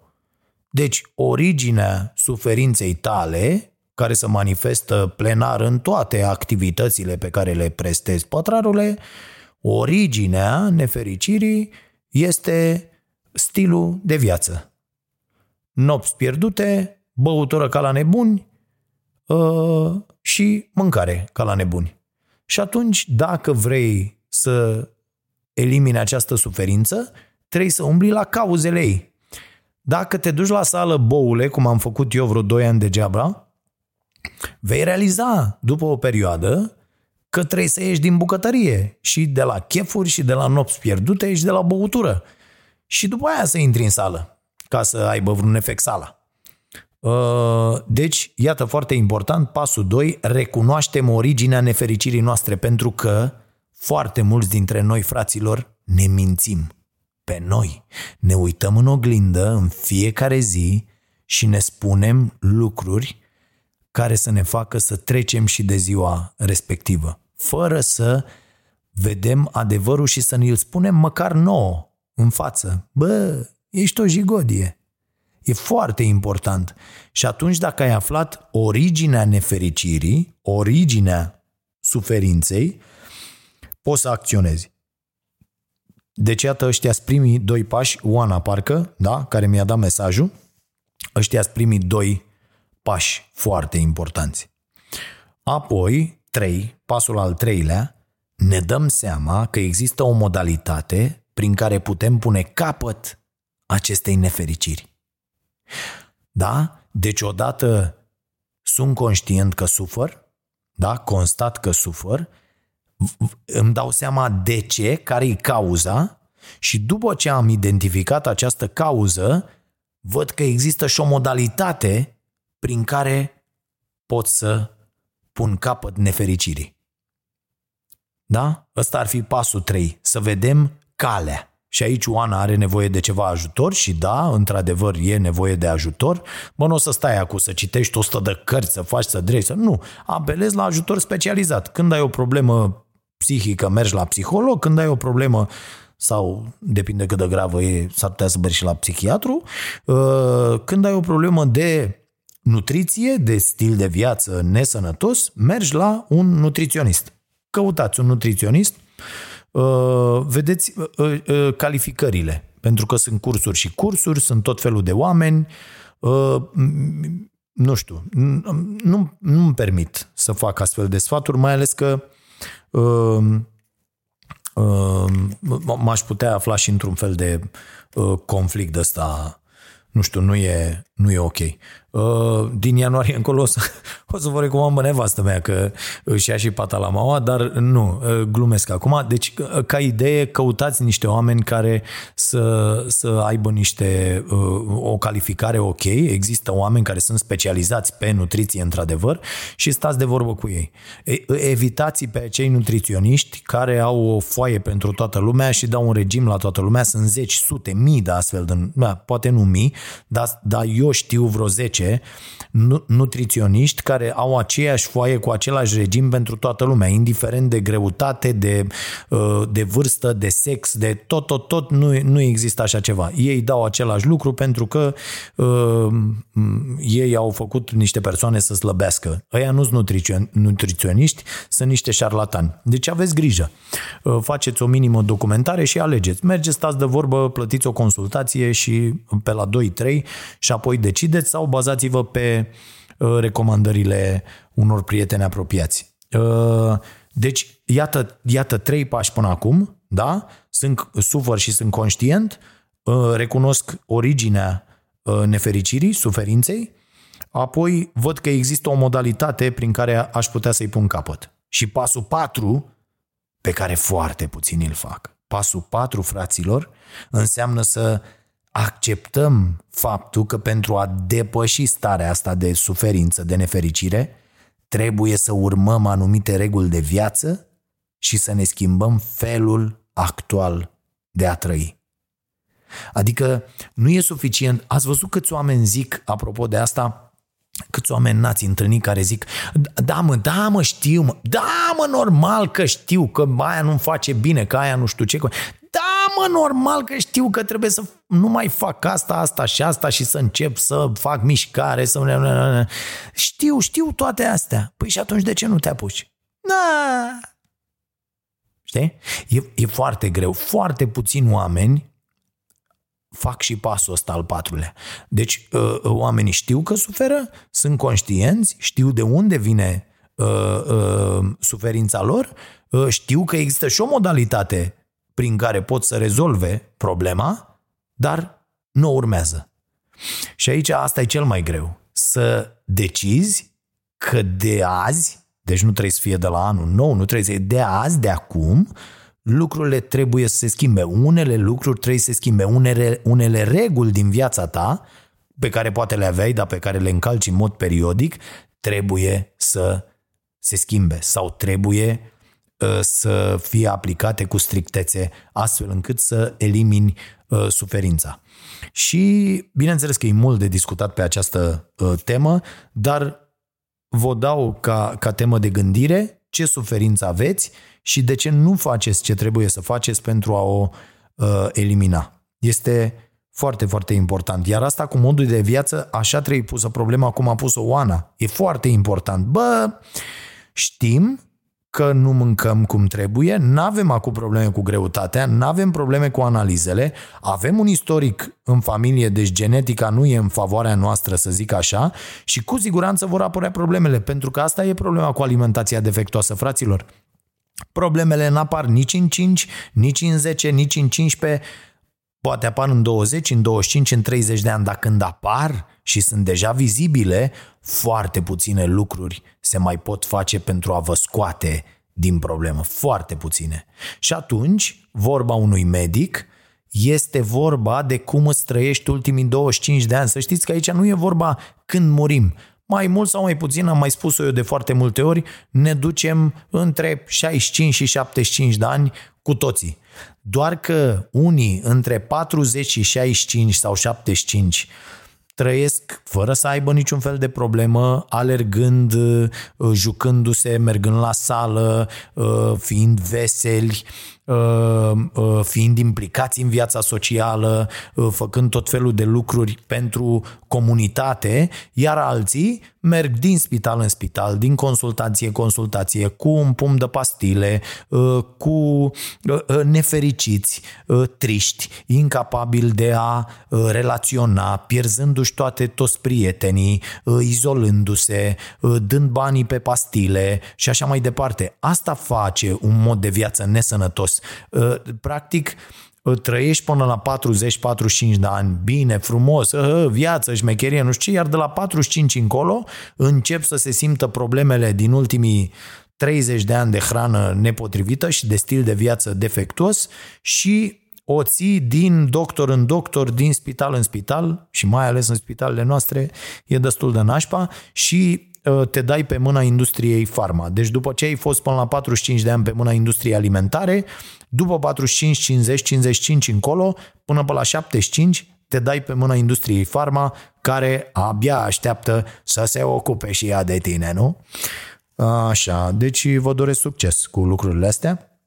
Deci, originea suferinței tale, care se manifestă plenar în toate activitățile pe care le prestezi pătrarule, originea nefericirii este stilul de viață. Nopți pierdute, băutură ca la nebuni uh, și mâncare ca la nebuni. Și atunci, dacă vrei să elimine această suferință, trebuie să umbli la cauzele ei. Dacă te duci la sală boule, cum am făcut eu vreo 2 ani degeaba, vei realiza după o perioadă că trebuie să ieși din bucătărie și de la chefuri și de la nopți pierdute și de la băutură. Și după aia să intri în sală ca să aibă vreun efect sala. Uh, deci, iată, foarte important, pasul 2, recunoaștem originea nefericirii noastre pentru că foarte mulți dintre noi, fraților, ne mințim pe noi. Ne uităm în oglindă în fiecare zi și ne spunem lucruri care să ne facă să trecem și de ziua respectivă, fără să vedem adevărul și să ne-l spunem măcar nouă în față. Bă, ești o jigodie. E foarte important. Și atunci dacă ai aflat originea nefericirii, originea suferinței, poți să acționezi. Deci iată ăștia primii doi pași, Oana parcă, da, care mi-a dat mesajul, ăștia primii doi pași foarte importanți. Apoi, trei, pasul al treilea, ne dăm seama că există o modalitate prin care putem pune capăt acestei nefericiri. Da? Deci odată sunt conștient că sufăr, da? constat că sufăr, îmi dau seama de ce, care e cauza și după ce am identificat această cauză, văd că există și o modalitate prin care pot să pun capăt nefericirii. Da? Ăsta ar fi pasul 3, să vedem calea. Și aici Oana are nevoie de ceva ajutor și da, într-adevăr e nevoie de ajutor. Bă, nu o să stai acum să citești 100 de cărți, să faci, să dregi, să... Nu, apelezi la ajutor specializat. Când ai o problemă psihică, mergi la psiholog, când ai o problemă sau depinde cât de gravă e, s-ar putea să mergi și la psihiatru. Uh, când ai o problemă de nutriție, de stil de viață nesănătos, mergi la un nutriționist. Căutați un nutriționist, uh, vedeți uh, calificările, pentru că sunt cursuri și cursuri, sunt tot felul de oameni, nu știu, nu, nu-mi permit să fac astfel de sfaturi, mai ales că m-aș putea afla și într-un fel de uh, conflict ăsta, nu știu, nu e, nu e ok. Uh, din ianuarie încolo o să, o să vă recomand pe nevastă mea că își ia și pata la maua, dar nu, uh, glumesc acum. Deci, ca idee, căutați niște oameni care să, să aibă niște o calificare ok. Există oameni care sunt specializați pe nutriție, într-adevăr, și stați de vorbă cu ei. Evitați pe cei nutriționiști care au o foaie pentru toată lumea și dau un regim la toată lumea. Sunt zeci, sute, mii de astfel de, da, poate nu mii, dar, dar eu știu vreo 10 nutriționiști care au aceeași foaie cu același regim pentru toată lumea, indiferent de greutate, de, uh, de vârstă, de sex, de tot, tot, tot, nu, nu există așa ceva. Ei dau același lucru pentru că uh, ei au făcut niște persoane să slăbească. Ăia nu sunt nutriționiști, sunt niște șarlatani. Deci aveți grijă. Uh, faceți o minimă documentare și alegeți. Mergeți, stați de vorbă, plătiți o consultație și pe la 2-3 și apoi decideți sau bazați-vă pe uh, recomandările unor prieteni apropiați. Uh, deci, iată, iată trei pași până acum, da? Sunt sufăr și sunt conștient, uh, recunosc originea nefericirii, suferinței, apoi văd că există o modalitate prin care aș putea să-i pun capăt. Și pasul 4, pe care foarte puțini îl fac. Pasul 4, fraților, înseamnă să acceptăm faptul că pentru a depăși starea asta de suferință, de nefericire, trebuie să urmăm anumite reguli de viață și să ne schimbăm felul actual de a trăi. Adică nu e suficient. Ați văzut câți oameni zic, apropo de asta, câți oameni n-ați întâlnit care zic da mă, da mă, știu mă, da mă, normal că știu că aia nu-mi face bine, că aia nu știu ce. Da, mă, normal că știu că trebuie să nu mai fac asta, asta și asta și să încep să fac mișcare, să... Știu, știu toate astea. Păi și atunci de ce nu te apuci? Da. Știi? E, e foarte greu. Foarte puțini oameni fac și pasul ăsta al patrulea. Deci uh, oamenii știu că suferă, sunt conștienți, știu de unde vine uh, uh, suferința lor, uh, știu că există și o modalitate prin care pot să rezolve problema, dar nu urmează. Și aici asta e cel mai greu. Să decizi că de azi, deci nu trebuie să fie de la anul nou, nu trebuie să fie de azi, de acum, lucrurile trebuie să se schimbe. Unele lucruri trebuie să se schimbe. Unele, unele reguli din viața ta, pe care poate le aveai, dar pe care le încalci în mod periodic, trebuie să se schimbe sau trebuie Uh, să fie aplicate cu strictețe, astfel încât să elimini uh, suferința. Și bineînțeles că e mult de discutat pe această uh, temă, dar vă dau ca, ca temă de gândire ce suferință aveți și de ce nu faceți ce trebuie să faceți pentru a o uh, elimina. Este Foarte, foarte important. Iar asta cu modul de viață, așa trebuie pusă problema cum a pus-o Oana. E foarte important. Bă, știm că nu mâncăm cum trebuie, nu avem acum probleme cu greutatea, nu avem probleme cu analizele, avem un istoric în familie, deci genetica nu e în favoarea noastră, să zic așa, și cu siguranță vor apărea problemele, pentru că asta e problema cu alimentația defectuoasă, fraților. Problemele n-apar nici în 5, nici în 10, nici în 15, poate apar în 20, în 25, în 30 de ani, dar când apar și sunt deja vizibile, foarte puține lucruri se mai pot face pentru a vă scoate din problemă. Foarte puține. Și atunci, vorba unui medic este vorba de cum îți trăiești ultimii 25 de ani. Să știți că aici nu e vorba când murim. Mai mult sau mai puțin, am mai spus-o eu de foarte multe ori, ne ducem între 65 și 75 de ani cu toții. Doar că unii între 40 și 65 sau 75 trăiesc fără să aibă niciun fel de problemă, alergând, uh, jucându-se, mergând la sală, uh, fiind veseli, Uh, uh, fiind implicați în viața socială, uh, făcând tot felul de lucruri pentru comunitate, iar alții merg din spital în spital, din consultație în consultație, cu un pumn de pastile, cu nefericiți, triști, incapabili de a relaționa, pierzându-și toate toți prietenii, izolându-se, dând banii pe pastile și așa mai departe. Asta face un mod de viață nesănătos Uh, practic, uh, trăiești până la 40-45 de ani, bine, frumos, uh, viață, șmecherie, nu știu ce, iar de la 45 încolo încep să se simtă problemele din ultimii 30 de ani de hrană nepotrivită și de stil de viață defectuos și o ții din doctor în doctor, din spital în spital și mai ales în spitalele noastre e destul de nașpa și Uh, te dai pe mâna industriei farma. Deci după ce ai fost până la 45 de ani pe mâna industriei alimentare, după 45, 50, 55 încolo, până pe la 75, te dai pe mâna industriei farma, care abia așteaptă să se ocupe și ea de tine, nu? Așa, deci vă doresc succes cu lucrurile astea.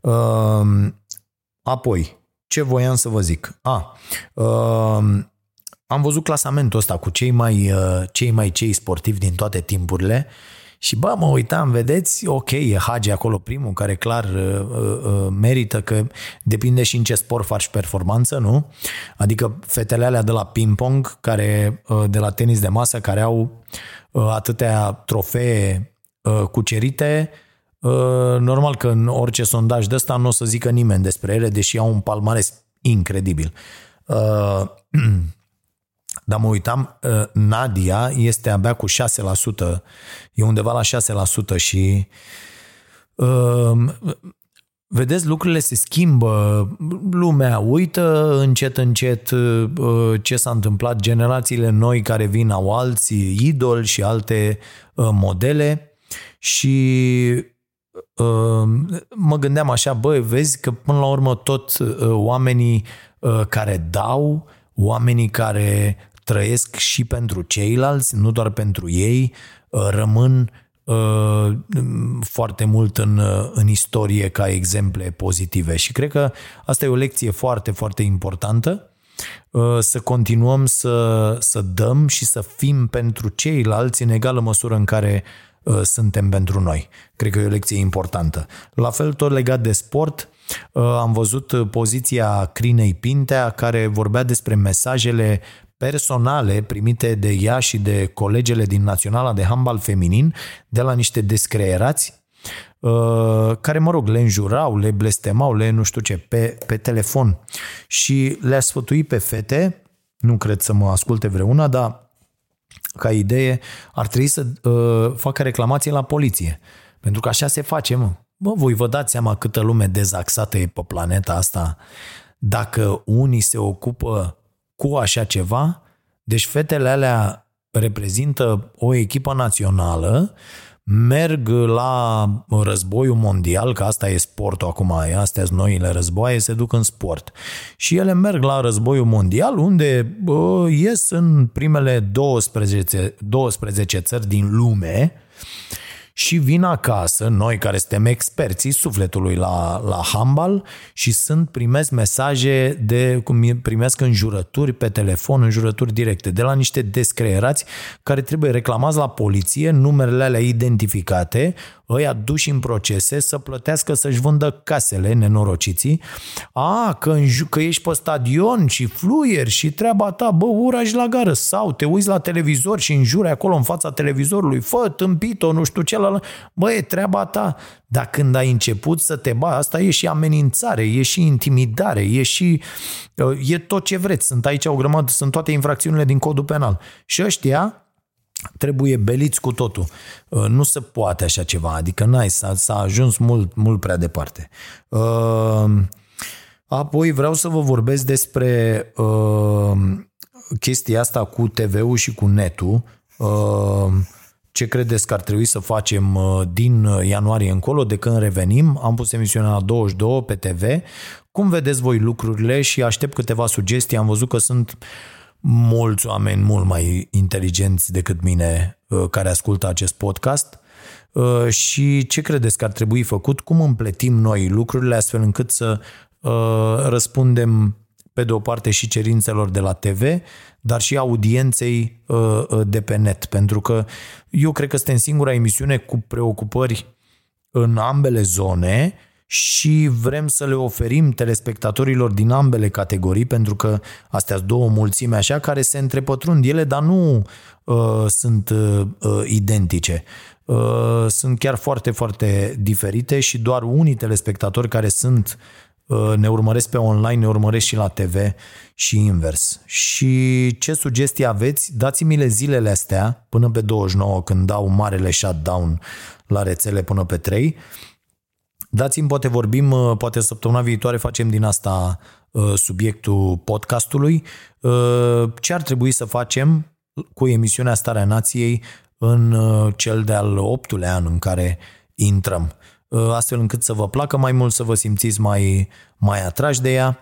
Uh, apoi, ce voiam să vă zic? A, uh, am văzut clasamentul ăsta cu cei mai, uh, cei mai cei sportivi din toate timpurile și bă, mă uitam, vedeți, ok, e Hagi acolo primul, care clar uh, uh, uh, merită că depinde și în ce sport faci performanță, nu? Adică fetele alea de la ping-pong, care, uh, de la tenis de masă, care au uh, atâtea trofee uh, cucerite, uh, normal că în orice sondaj de ăsta nu o să zică nimeni despre ele, deși au un palmares incredibil. Uh, Dar mă uitam, ă, Nadia este abia cu 6%, e undeva la 6% și uh, vedeți, lucrurile se schimbă, lumea uită încet, încet uh, ce s-a întâmplat, generațiile noi care vin au alții idoli și alte uh, modele și mă gândeam așa, băi, vezi că până la urmă tot oamenii care dau, oamenii care trăiesc și pentru ceilalți, nu doar pentru ei, uh, rămân uh, foarte mult în, uh, în istorie ca exemple pozitive și cred că asta e o lecție foarte, foarte importantă să continuăm să, să dăm și să fim pentru ceilalți în egală măsură în care suntem pentru noi. Cred că e o lecție importantă. La fel, tot legat de sport, am văzut poziția Crinei Pintea care vorbea despre mesajele personale primite de ea și de colegele din Naționala de Handbal Feminin de la niște descreerați uh, care, mă rog, le înjurau, le blestemau, le nu știu ce, pe, pe telefon și le-a sfătuit pe fete, nu cred să mă asculte vreuna, dar ca idee ar trebui să uh, facă reclamație la poliție. Pentru că așa se face, mă. Bă, voi vă dați seama câtă lume dezaxată e pe planeta asta dacă unii se ocupă cu așa ceva. Deci fetele alea reprezintă o echipă națională, merg la războiul mondial, că asta e sportul acum, astea sunt noile războaie, se duc în sport. Și ele merg la războiul mondial, unde bă, ies în primele 12, 12 țări din lume și vin acasă, noi care suntem experții sufletului la, la handball și sunt, primesc mesaje de, cum primesc înjurături pe telefon, înjurături directe, de la niște descreierați care trebuie reclamați la poliție, numerele alea identificate, ăia duși în procese să plătească să-și vândă casele, nenorociții. A, că, că ești pe stadion și fluier și treaba ta, bă, uraj la gară. Sau te uiți la televizor și înjuri acolo în fața televizorului, fă, tâmpit-o, nu știu ce, la... bă, e treaba ta. Dar când ai început să te ba, asta e și amenințare, e și intimidare, e și... e tot ce vreți. Sunt aici o grămadă, sunt toate infracțiunile din codul penal. Și ăștia, trebuie beliți cu totul. Uh, nu se poate așa ceva, adică n-ai, s-a, s-a ajuns mult, mult prea departe. Uh, apoi vreau să vă vorbesc despre uh, chestia asta cu TV-ul și cu netul. Ce credeți că ar trebui să facem din ianuarie încolo, de când revenim? Am pus emisiunea la 22 pe TV. Cum vedeți voi lucrurile și aștept câteva sugestii. Am văzut că sunt uh, mulți oameni mult mai inteligenți decât mine uh, care ascultă acest podcast uh, și ce credeți că ar trebui făcut, cum împletim noi lucrurile astfel încât să uh, răspundem pe de o parte și cerințelor de la TV, dar și audienței de pe net, pentru că eu cred că suntem singura emisiune cu preocupări în ambele zone și vrem să le oferim telespectatorilor din ambele categorii, pentru că astea sunt două mulțime așa care se întrepătrund ele, dar nu uh, sunt uh, uh, identice. Uh, sunt chiar foarte, foarte diferite și doar unii telespectatori care sunt uh, ne urmăresc pe online, ne urmăresc și la TV și invers. Și ce sugestii aveți? Dați-mi-le zilele astea până pe 29 când dau marele shutdown la rețele până pe 3 Dați-mi, poate vorbim, uh, poate săptămâna viitoare facem din asta uh, subiectul podcastului. Uh, ce ar trebui să facem cu emisiunea Starea Nației în cel de-al optulea an în care intrăm, astfel încât să vă placă mai mult, să vă simțiți mai, mai atrași de ea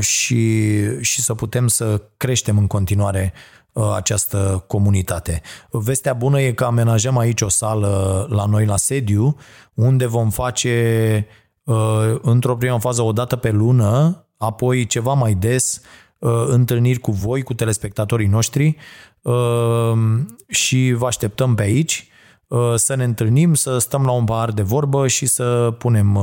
și, și să putem să creștem în continuare Uh, această comunitate. Vestea bună e că amenajăm aici o sală la noi la sediu, unde vom face uh, într-o primă fază o dată pe lună, apoi ceva mai des uh, întâlniri cu voi, cu telespectatorii noștri și vă așteptăm pe aici să ne întâlnim, să stăm la un pahar de vorbă și să punem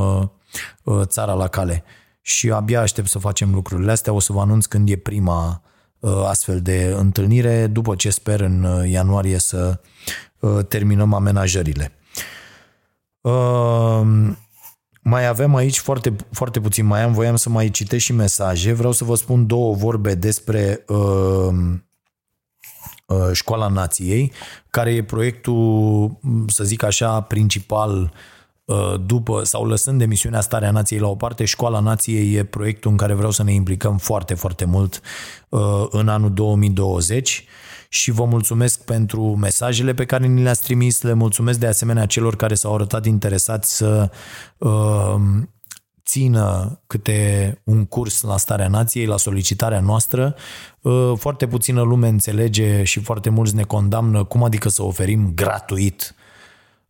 țara la cale. Și abia aștept să facem lucrurile astea, o să vă anunț când e prima Uh, astfel de întâlnire, după ce sper în uh, ianuarie să uh, terminăm amenajările. Mai avem aici foarte, foarte puțin mai am, voiam să mai citesc și mesaje. Vreau să vă spun două vorbe despre Școala Nației, care e proiectul, să zic așa, principal Uh, după sau lăsând emisiunea Starea Nației la o parte, Școala Nației e proiectul în care vreau să ne implicăm foarte, foarte mult uh, în anul 2020 și vă mulțumesc pentru mesajele pe care ni le-ați trimis, le mulțumesc de asemenea celor care s-au arătat interesați să uh, țină câte un curs la Starea Nației, la solicitarea noastră. Foarte puțină lume înțelege și foarte mulți ne condamnă cum adică să oferim gratuit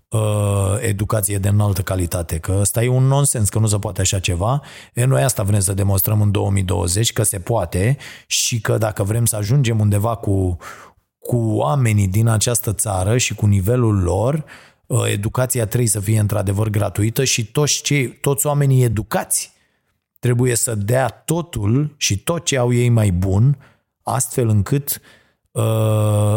uh, educație de înaltă calitate, că ăsta e un nonsens, că nu se poate așa ceva. E, noi asta vrem să demonstrăm în 2020, că se poate și că dacă vrem să ajungem undeva cu, cu oamenii din această țară și cu nivelul lor, uh, educația trebuie să fie într-adevăr gratuită și toți, cei, toți oamenii educați trebuie să dea totul și tot ce au ei mai bun, astfel încât uh,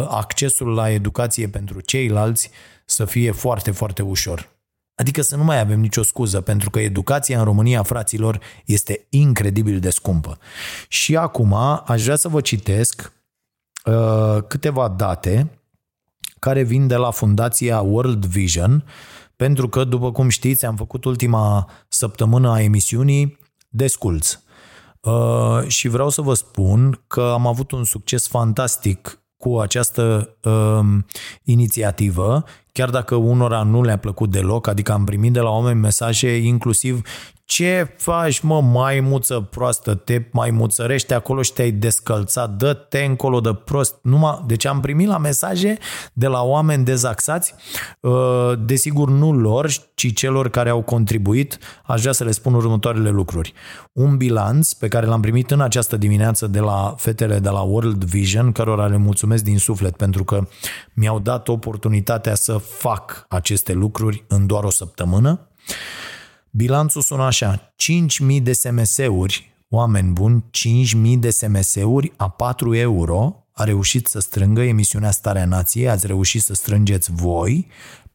accesul la educație pentru ceilalți să fie foarte, foarte ușor. Adică să nu mai avem nicio scuză, pentru că educația în România, fraților, este incredibil de scumpă. Și acum aș vrea să vă citesc uh, câteva date care vin de la Fundația World Vision, pentru că, după cum știți, am făcut ultima săptămână a emisiunii Desculți. Uh, și vreau să vă spun că am avut un succes fantastic cu această uh, inițiativă, chiar dacă unora nu le-a plăcut deloc, adică am primit de la oameni mesaje inclusiv ce faci, mă, maimuță proastă, te maimuțărești acolo și te-ai descălțat, dă-te încolo de prost. Numai, deci am primit la mesaje de la oameni dezaxați, uh, desigur nu lor, ci celor care au contribuit, aș vrea să le spun următoarele lucruri. Un bilanț pe care l-am primit în această dimineață de la fetele de la World Vision, cărora le mulțumesc din suflet pentru că mi-au dat oportunitatea să fac aceste lucruri în doar o săptămână. Bilanțul sună așa, 5.000 de SMS-uri, oameni buni, 5.000 de SMS-uri a 4 euro a reușit să strângă emisiunea Starea Nației, ați reușit să strângeți voi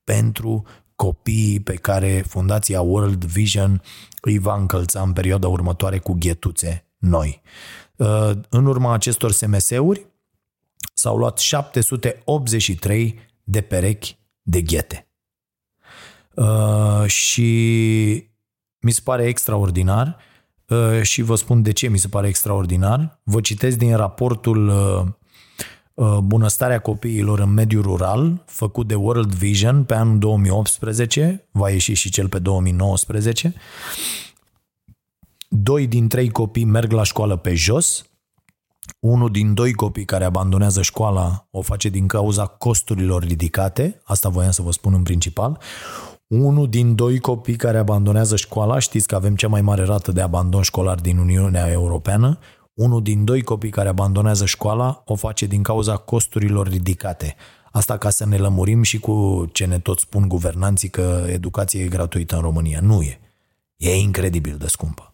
pentru copiii pe care Fundația World Vision îi va încălța în perioada următoare cu ghetuțe noi. Uh, în urma acestor SMS-uri s-au luat 783 de perechi de ghete. Uh, și mi se pare extraordinar uh, și vă spun de ce mi se pare extraordinar. Vă citesc din raportul uh, Bunăstarea copiilor în mediul rural, făcut de World Vision pe anul 2018, va ieși și cel pe 2019. Doi din trei copii merg la școală pe jos, unul din doi copii care abandonează școala o face din cauza costurilor ridicate, asta voiam să vă spun în principal. Unul din doi copii care abandonează școala, știți că avem cea mai mare rată de abandon școlar din Uniunea Europeană, unul din doi copii care abandonează școala o face din cauza costurilor ridicate. Asta ca să ne lămurim și cu ce ne tot spun guvernanții că educația e gratuită în România. Nu e. E incredibil de scumpă.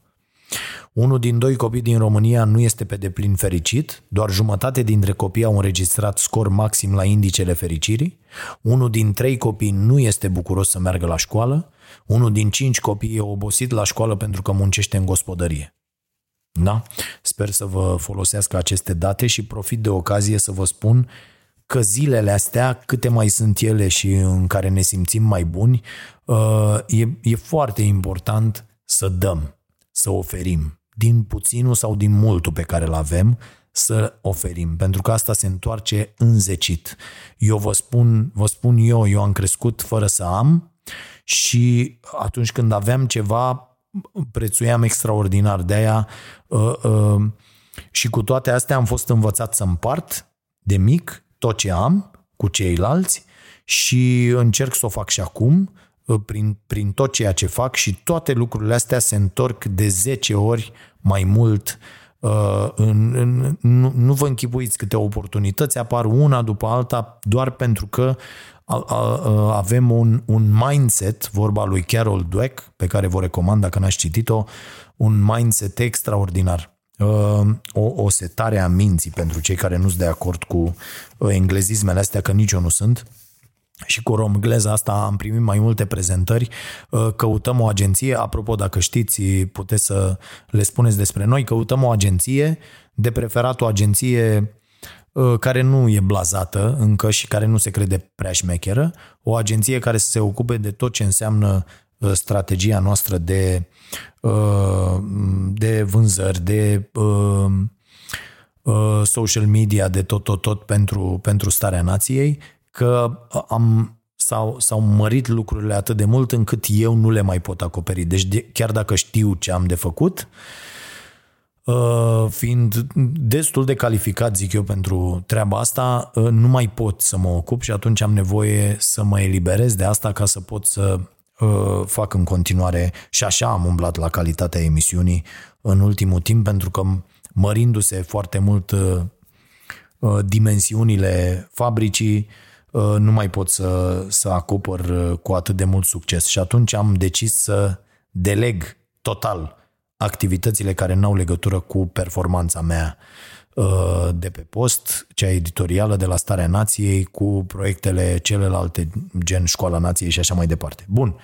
Unul din doi copii din România nu este pe deplin fericit, doar jumătate dintre copii au înregistrat scor maxim la indicele fericirii, unul din trei copii nu este bucuros să meargă la școală, unul din cinci copii e obosit la școală pentru că muncește în gospodărie. Da? Sper să vă folosească aceste date și profit de ocazie să vă spun că zilele astea, câte mai sunt ele și în care ne simțim mai buni, uh, e, e foarte important să dăm, să oferim din puținul sau din multul pe care îl avem, să oferim, pentru că asta se întoarce înzecit. Eu vă spun, vă spun eu, eu am crescut fără să am și atunci când aveam ceva, prețuiam extraordinar. De aia uh, uh, și cu toate astea am fost învățat să împart de mic tot ce am cu ceilalți și încerc să o fac și acum Uh, prin, prin tot ceea ce fac și toate lucrurile astea se întorc de 10 ori mai mult Uh, în, în, nu, nu vă închipuiți câte oportunități apar una după alta doar pentru că a, a, a, avem un, un mindset, vorba lui Carol Dweck, pe care vă recomand dacă n-ați citit-o, un mindset extraordinar. Uh, o, o setare a minții pentru cei care nu sunt de acord cu uh, englezismele astea, că nici eu nu sunt și cu romgleza asta am primit mai multe prezentări. Uh, căutăm o agenție, apropo, dacă știți, puteți să le spuneți despre noi, căutăm o agenție, de preferat o agenție uh, care nu e blazată încă și care nu se crede prea șmecheră, o agenție care să se ocupe de tot ce înseamnă uh, strategia noastră de, de vânzări, de social media, de tot, tot, tot pentru, pentru starea nației că am, s-au, s-au mărit lucrurile atât de mult încât eu nu le mai pot acoperi. Deci de, chiar dacă știu ce am de făcut, uh, fiind destul de calificat, zic eu, pentru treaba asta, uh, nu mai pot să mă ocup și atunci am nevoie să mă eliberez de asta ca să pot să uh, fac în continuare și așa am umblat la calitatea emisiunii în ultimul timp pentru că mărindu-se foarte mult dimensiunile fabricii, Uh, nu mai pot să, să acopăr uh, cu atât de mult succes. Și atunci am decis să deleg total activitățile care n-au legătură cu performanța mea uh, de pe post, cea editorială de la Starea Nației, cu proiectele celelalte, gen Școala Nației și așa mai departe. Bun,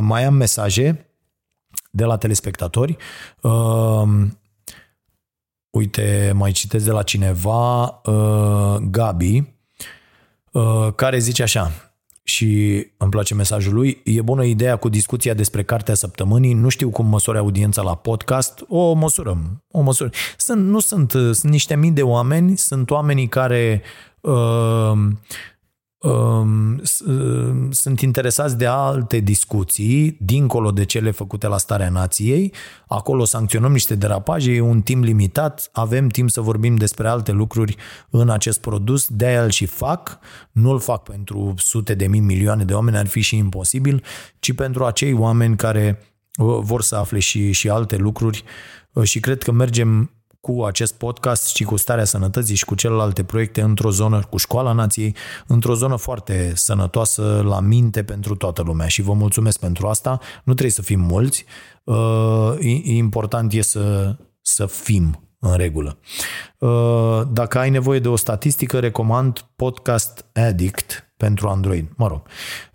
mai am mesaje de la telespectatori. Uite, mai citesc de la cineva, Gabi, Uh, care zice așa, și îmi place mesajul lui, e bună ideea cu discuția despre cartea săptămânii, nu știu cum măsori audiența la podcast, o măsurăm, o măsurăm. Sunt, nu sunt, sunt niște mii de oameni, sunt oamenii care uh, um, sunt interesați de alte discuții, dincolo de cele făcute la Starea Nației. Acolo sancționăm niște derapaje, e un timp limitat, avem timp să vorbim despre alte lucruri în acest produs, de-aia îl și fac. Nu îl fac pentru sute de mii, milioane de oameni, ar fi și imposibil, ci pentru acei oameni care uh, vor să afle și, și alte lucruri uh, și cred că mergem cu acest podcast și cu starea sănătății și cu celelalte proiecte într-o zonă, cu școala nației, într-o zonă foarte sănătoasă la minte pentru toată lumea și vă mulțumesc pentru asta. Nu trebuie să fim mulți, uh, important e să, să fim în regulă. Uh, dacă ai nevoie de o statistică, recomand Podcast Addict pentru Android. Mă rog,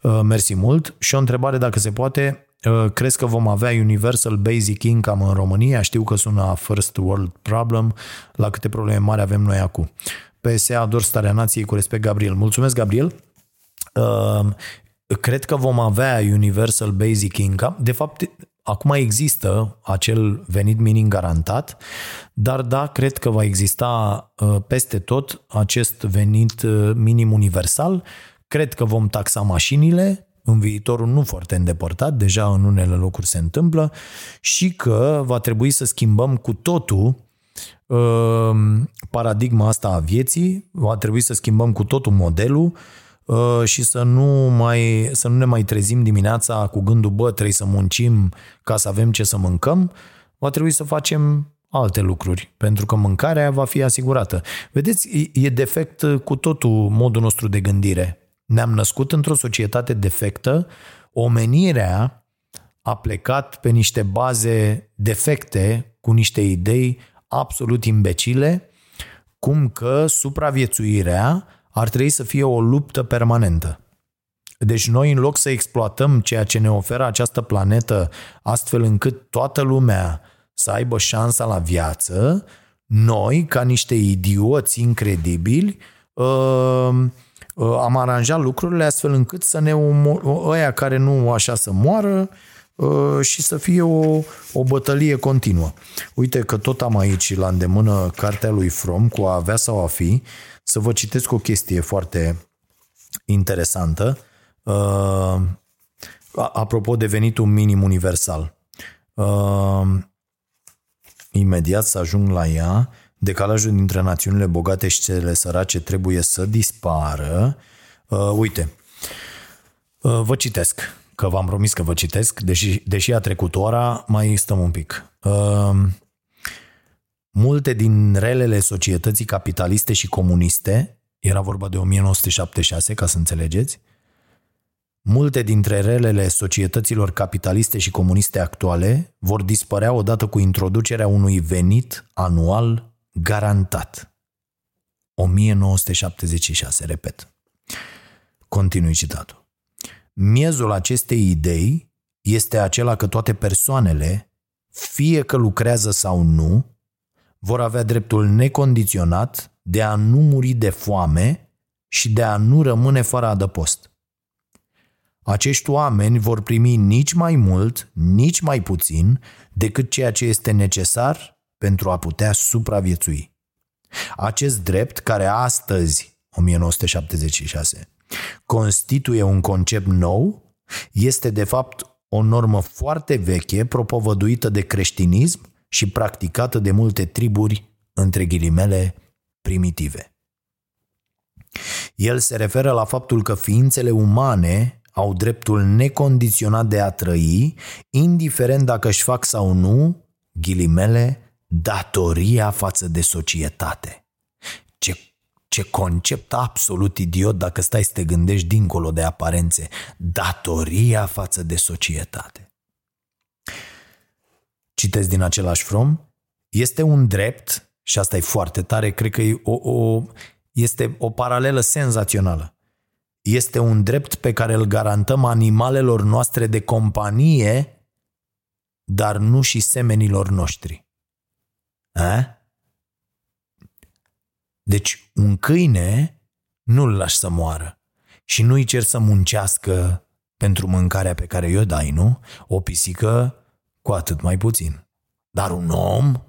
uh, mersi mult și o întrebare dacă se poate, Uh, crezi că vom avea Universal Basic Income în România? Știu că sună a first world problem, la câte probleme mari avem noi acum. PSA ador starea nației cu respect, Gabriel. Mulțumesc, Gabriel. Uh, cred că vom avea Universal Basic Income. De fapt, acum există acel venit minim garantat, dar da, cred că va exista uh, peste tot acest venit minim universal. Cred că vom taxa mașinile, în viitorul nu foarte îndepărtat, deja în unele locuri se întâmplă, și că va trebui să schimbăm cu totul uh, paradigma asta a vieții, va trebui să schimbăm cu totul modelul uh, și să nu, mai, să nu ne mai trezim dimineața cu gândul, bă, trebuie să muncim ca să avem ce să mâncăm, va trebui să facem alte lucruri, pentru că mâncarea va fi asigurată. Vedeți, e defect cu totul modul nostru de gândire. Ne-am născut într-o societate defectă, omenirea a plecat pe niște baze defecte, cu niște idei absolut imbecile, cum că supraviețuirea ar trebui să fie o luptă permanentă. Deci noi, în loc să exploatăm ceea ce ne oferă această planetă, astfel încât toată lumea să aibă șansa la viață, noi, ca niște idioți incredibili, uh, Uh, am aranjat lucrurile astfel încât să ne omor, ăia care nu așa să moară uh, și să fie o, o bătălie continuă. Uite că tot am aici la îndemână cartea lui From cu a avea sau a fi, să vă citesc o chestie foarte interesantă uh, apropo de venitul minim universal. Imediat să ajung la ea, decalajul dintre națiunile bogate și cele sărace trebuie să dispară. Uh, uite, uh, vă citesc, că v-am promis că vă citesc, deși, deși a trecut ora, mai stăm un pic. Uh, multe din relele societății capitaliste și comuniste, era vorba de 1976, ca să înțelegeți, Multe dintre relele societăților capitaliste și comuniste actuale vor dispărea odată cu introducerea unui venit anual Garantat. 1976, repet. Continui citatul. Miezul acestei idei este acela că toate persoanele, fie că lucrează sau nu, vor avea dreptul necondiționat de a nu muri de foame și de a nu rămâne fără adăpost. Acești oameni vor primi nici mai mult, nici mai puțin decât ceea ce este necesar pentru a putea supraviețui. Acest drept, care astăzi, 1976, constituie un concept nou, este de fapt o normă foarte veche, propovăduită de creștinism și practicată de multe triburi, între ghilimele, primitive. El se referă la faptul că ființele umane au dreptul necondiționat de a trăi, indiferent dacă își fac sau nu, ghilimele, datoria față de societate. Ce, ce concept absolut idiot dacă stai să te gândești dincolo de aparențe. Datoria față de societate. Citesc din același from. Este un drept, și asta e foarte tare, cred că e o, o, este o paralelă senzațională. Este un drept pe care îl garantăm animalelor noastre de companie, dar nu și semenilor noștri. A? Deci un câine nu-l lași să moară și nu-i cer să muncească pentru mâncarea pe care i-o dai, nu? O pisică cu atât mai puțin. Dar un om,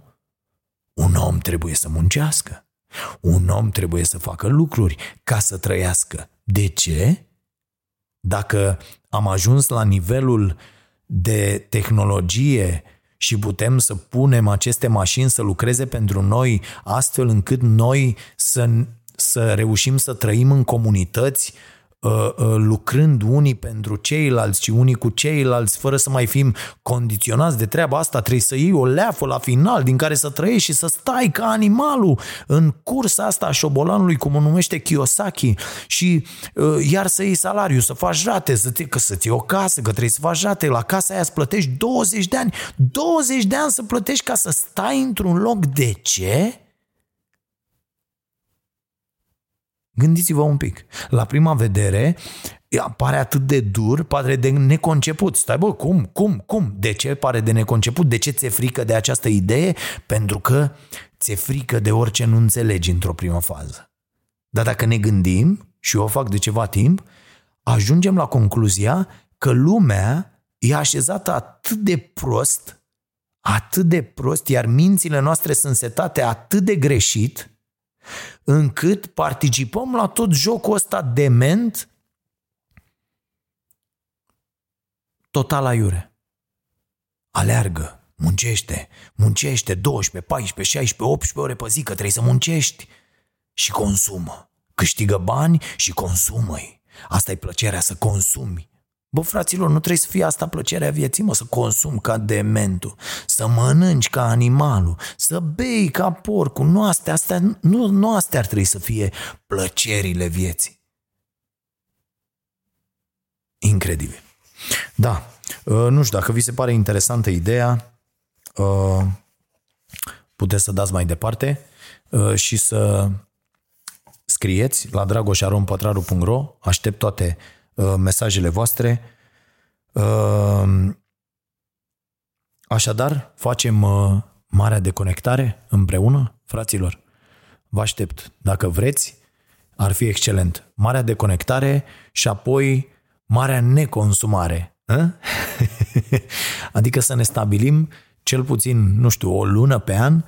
un om trebuie să muncească. Un om trebuie să facă lucruri ca să trăiască. De ce? Dacă am ajuns la nivelul de tehnologie și putem să punem aceste mașini să lucreze pentru noi astfel încât noi să, să reușim să trăim în comunități Uh, uh, lucrând unii pentru ceilalți și unii cu ceilalți, fără să mai fim condiționați de treaba asta, trebuie să iei o leafă la final din care să trăiești și să stai ca animalul în cursa asta a șobolanului, cum o numește Kiyosaki, și uh, iar să iei salariu, să faci rate, să ți, că să-ți iei o casă, că trebuie să faci rate, la casa aia să plătești 20 de ani, 20 de ani să plătești ca să stai într-un loc. De ce? Gândiți-vă un pic. La prima vedere, pare atât de dur, pare de neconceput. Stai bă, cum, cum, cum? De ce pare de neconceput? De ce ți-e frică de această idee? Pentru că ți-e frică de orice nu înțelegi într-o primă fază. Dar dacă ne gândim, și eu o fac de ceva timp, ajungem la concluzia că lumea e așezată atât de prost, atât de prost, iar mințile noastre sunt setate atât de greșit, încât participăm la tot jocul ăsta dement total aiure. Aleargă, muncește, muncește 12, 14, 16, 18 ore pe zi, că trebuie să muncești și consumă. Câștigă bani și consumă-i. Asta e plăcerea, să consumi. Bă, fraților, nu trebuie să fie asta plăcerea vieții, mă, să consum ca dementul, să mănânci ca animalul, să bei ca porcul. Nu astea, astea, nu, nu astea ar trebui să fie plăcerile vieții. Incredibil. Da, uh, nu știu, dacă vi se pare interesantă ideea, uh, puteți să dați mai departe uh, și să scrieți la dragoșarompătraru.ro, aștept toate Uh, mesajele voastre. Uh, așadar, facem uh, marea deconectare împreună, fraților. Vă aștept. Dacă vreți, ar fi excelent. Marea deconectare și apoi marea neconsumare. adică să ne stabilim cel puțin, nu știu, o lună pe an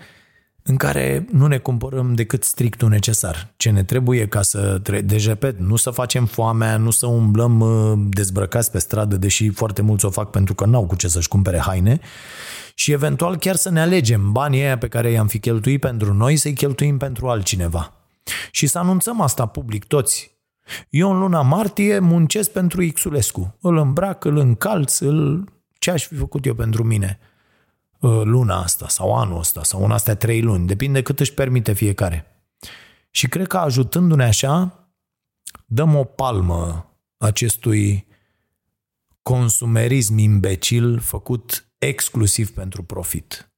în care nu ne cumpărăm decât strictul necesar. Ce ne trebuie ca să, deci repet, nu să facem foamea, nu să umblăm uh, dezbrăcați pe stradă, deși foarte mulți o fac pentru că n-au cu ce să-și cumpere haine, și eventual chiar să ne alegem banii aia pe care i-am fi cheltuit pentru noi, să-i cheltuim pentru altcineva. Și să anunțăm asta public toți. Eu în luna martie muncesc pentru Xulescu. Îl îmbrac, îl încalț, îl... ce aș fi făcut eu pentru mine? Uh, luna asta sau anul ăsta sau în astea trei luni, depinde cât își permite fiecare. Și cred că ajutându-ne așa, dăm o palmă acestui consumerism imbecil făcut exclusiv pentru profit.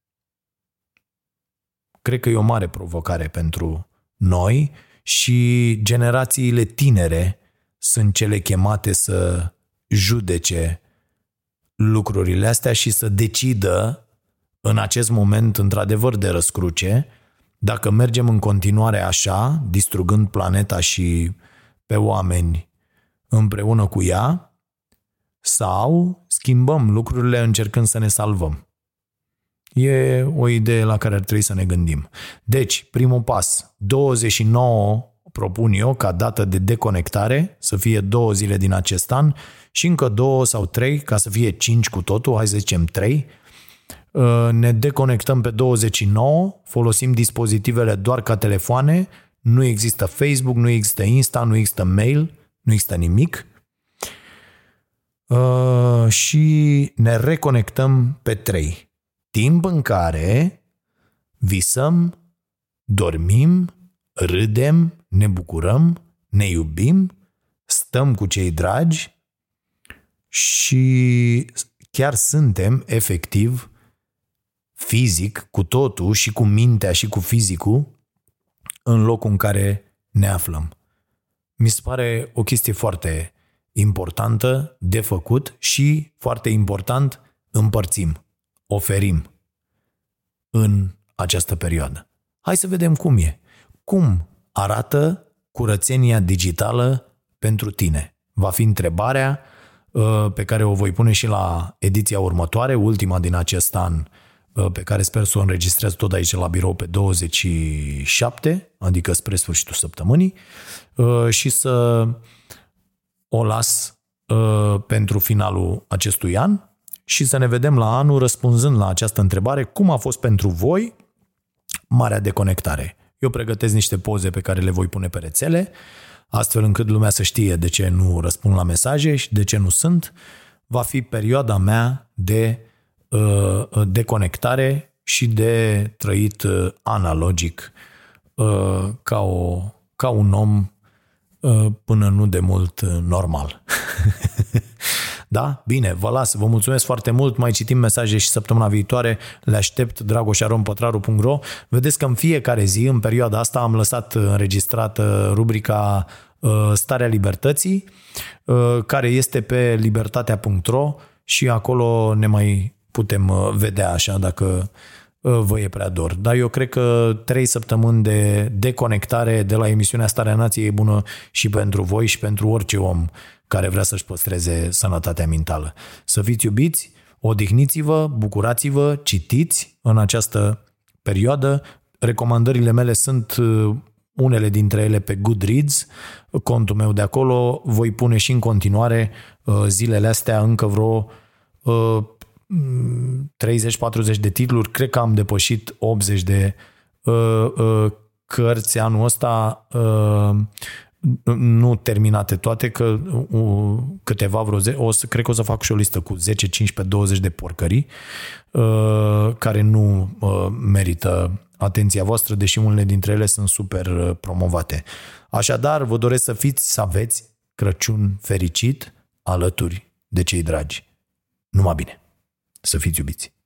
Cred că e o mare provocare pentru noi și generațiile tinere sunt cele chemate să judece lucrurile astea și să decidă în acest moment, într-adevăr, de răscruce, dacă mergem în continuare așa, distrugând planeta și pe oameni împreună cu ea, sau schimbăm lucrurile încercând să ne salvăm. E o idee la care ar trebui să ne gândim. Deci, primul pas, 29 propun eu ca dată de deconectare, să fie două zile din acest an și încă două sau trei, ca să fie cinci cu totul, hai să zicem trei, Uh, ne deconectăm pe 29, folosim dispozitivele doar ca telefoane, nu există Facebook, nu există Insta, nu există mail, nu există nimic. Uh, și ne reconectăm pe 3. Timp în care visăm, dormim, râdem, ne bucurăm, ne iubim, stăm cu cei dragi și chiar suntem efectiv fizic, cu totul, și cu mintea și cu fizicul, în locul în care ne aflăm. Mi se pare o chestie foarte importantă de făcut și, foarte important, împărțim, oferim în această perioadă. Hai să vedem cum e. Cum arată curățenia digitală pentru tine? Va fi întrebarea uh, pe care o voi pune și la ediția următoare, ultima din acest an pe care sper să o înregistrez tot aici la birou pe 27, adică spre sfârșitul săptămânii, și să o las pentru finalul acestui an și să ne vedem la anul răspunzând la această întrebare, cum a fost pentru voi marea deconectare. Eu pregătesc niște poze pe care le voi pune pe rețele, astfel încât lumea să știe de ce nu răspund la mesaje și de ce nu sunt. Va fi perioada mea de uh, deconectare și de trăit uh, analogic uh, ca, o, ca un om uh, până nu de mult uh, normal. Da? Bine, vă las. Vă mulțumesc foarte mult. Mai citim mesaje și săptămâna viitoare. Le aștept dragoșarompătraru.ro Vedeți că în fiecare zi, în perioada asta, am lăsat înregistrată rubrica uh, Starea Libertății, uh, care este pe libertatea.ro și acolo ne mai putem uh, vedea așa dacă vă e prea dor. Dar eu cred că trei săptămâni de deconectare de la emisiunea Starea Nației e bună și pentru voi și pentru orice om care vrea să-și păstreze sănătatea mentală. Să fiți iubiți, odihniți-vă, bucurați-vă, citiți în această perioadă. Recomandările mele sunt uh, unele dintre ele pe Goodreads, contul meu de acolo. Voi pune și în continuare uh, zilele astea încă vreo 30-40 de titluri. Cred că am depășit 80 de uh, cărți anul ăsta nu terminate toate, că câteva vreo ze- o să, cred că o să fac și o listă cu 10, 15, 20 de porcării uh, care nu uh, merită atenția voastră, deși unele dintre ele sunt super uh, promovate. Așadar, vă doresc să fiți, să aveți Crăciun fericit alături de cei dragi. Numai bine! Să fiți iubiți!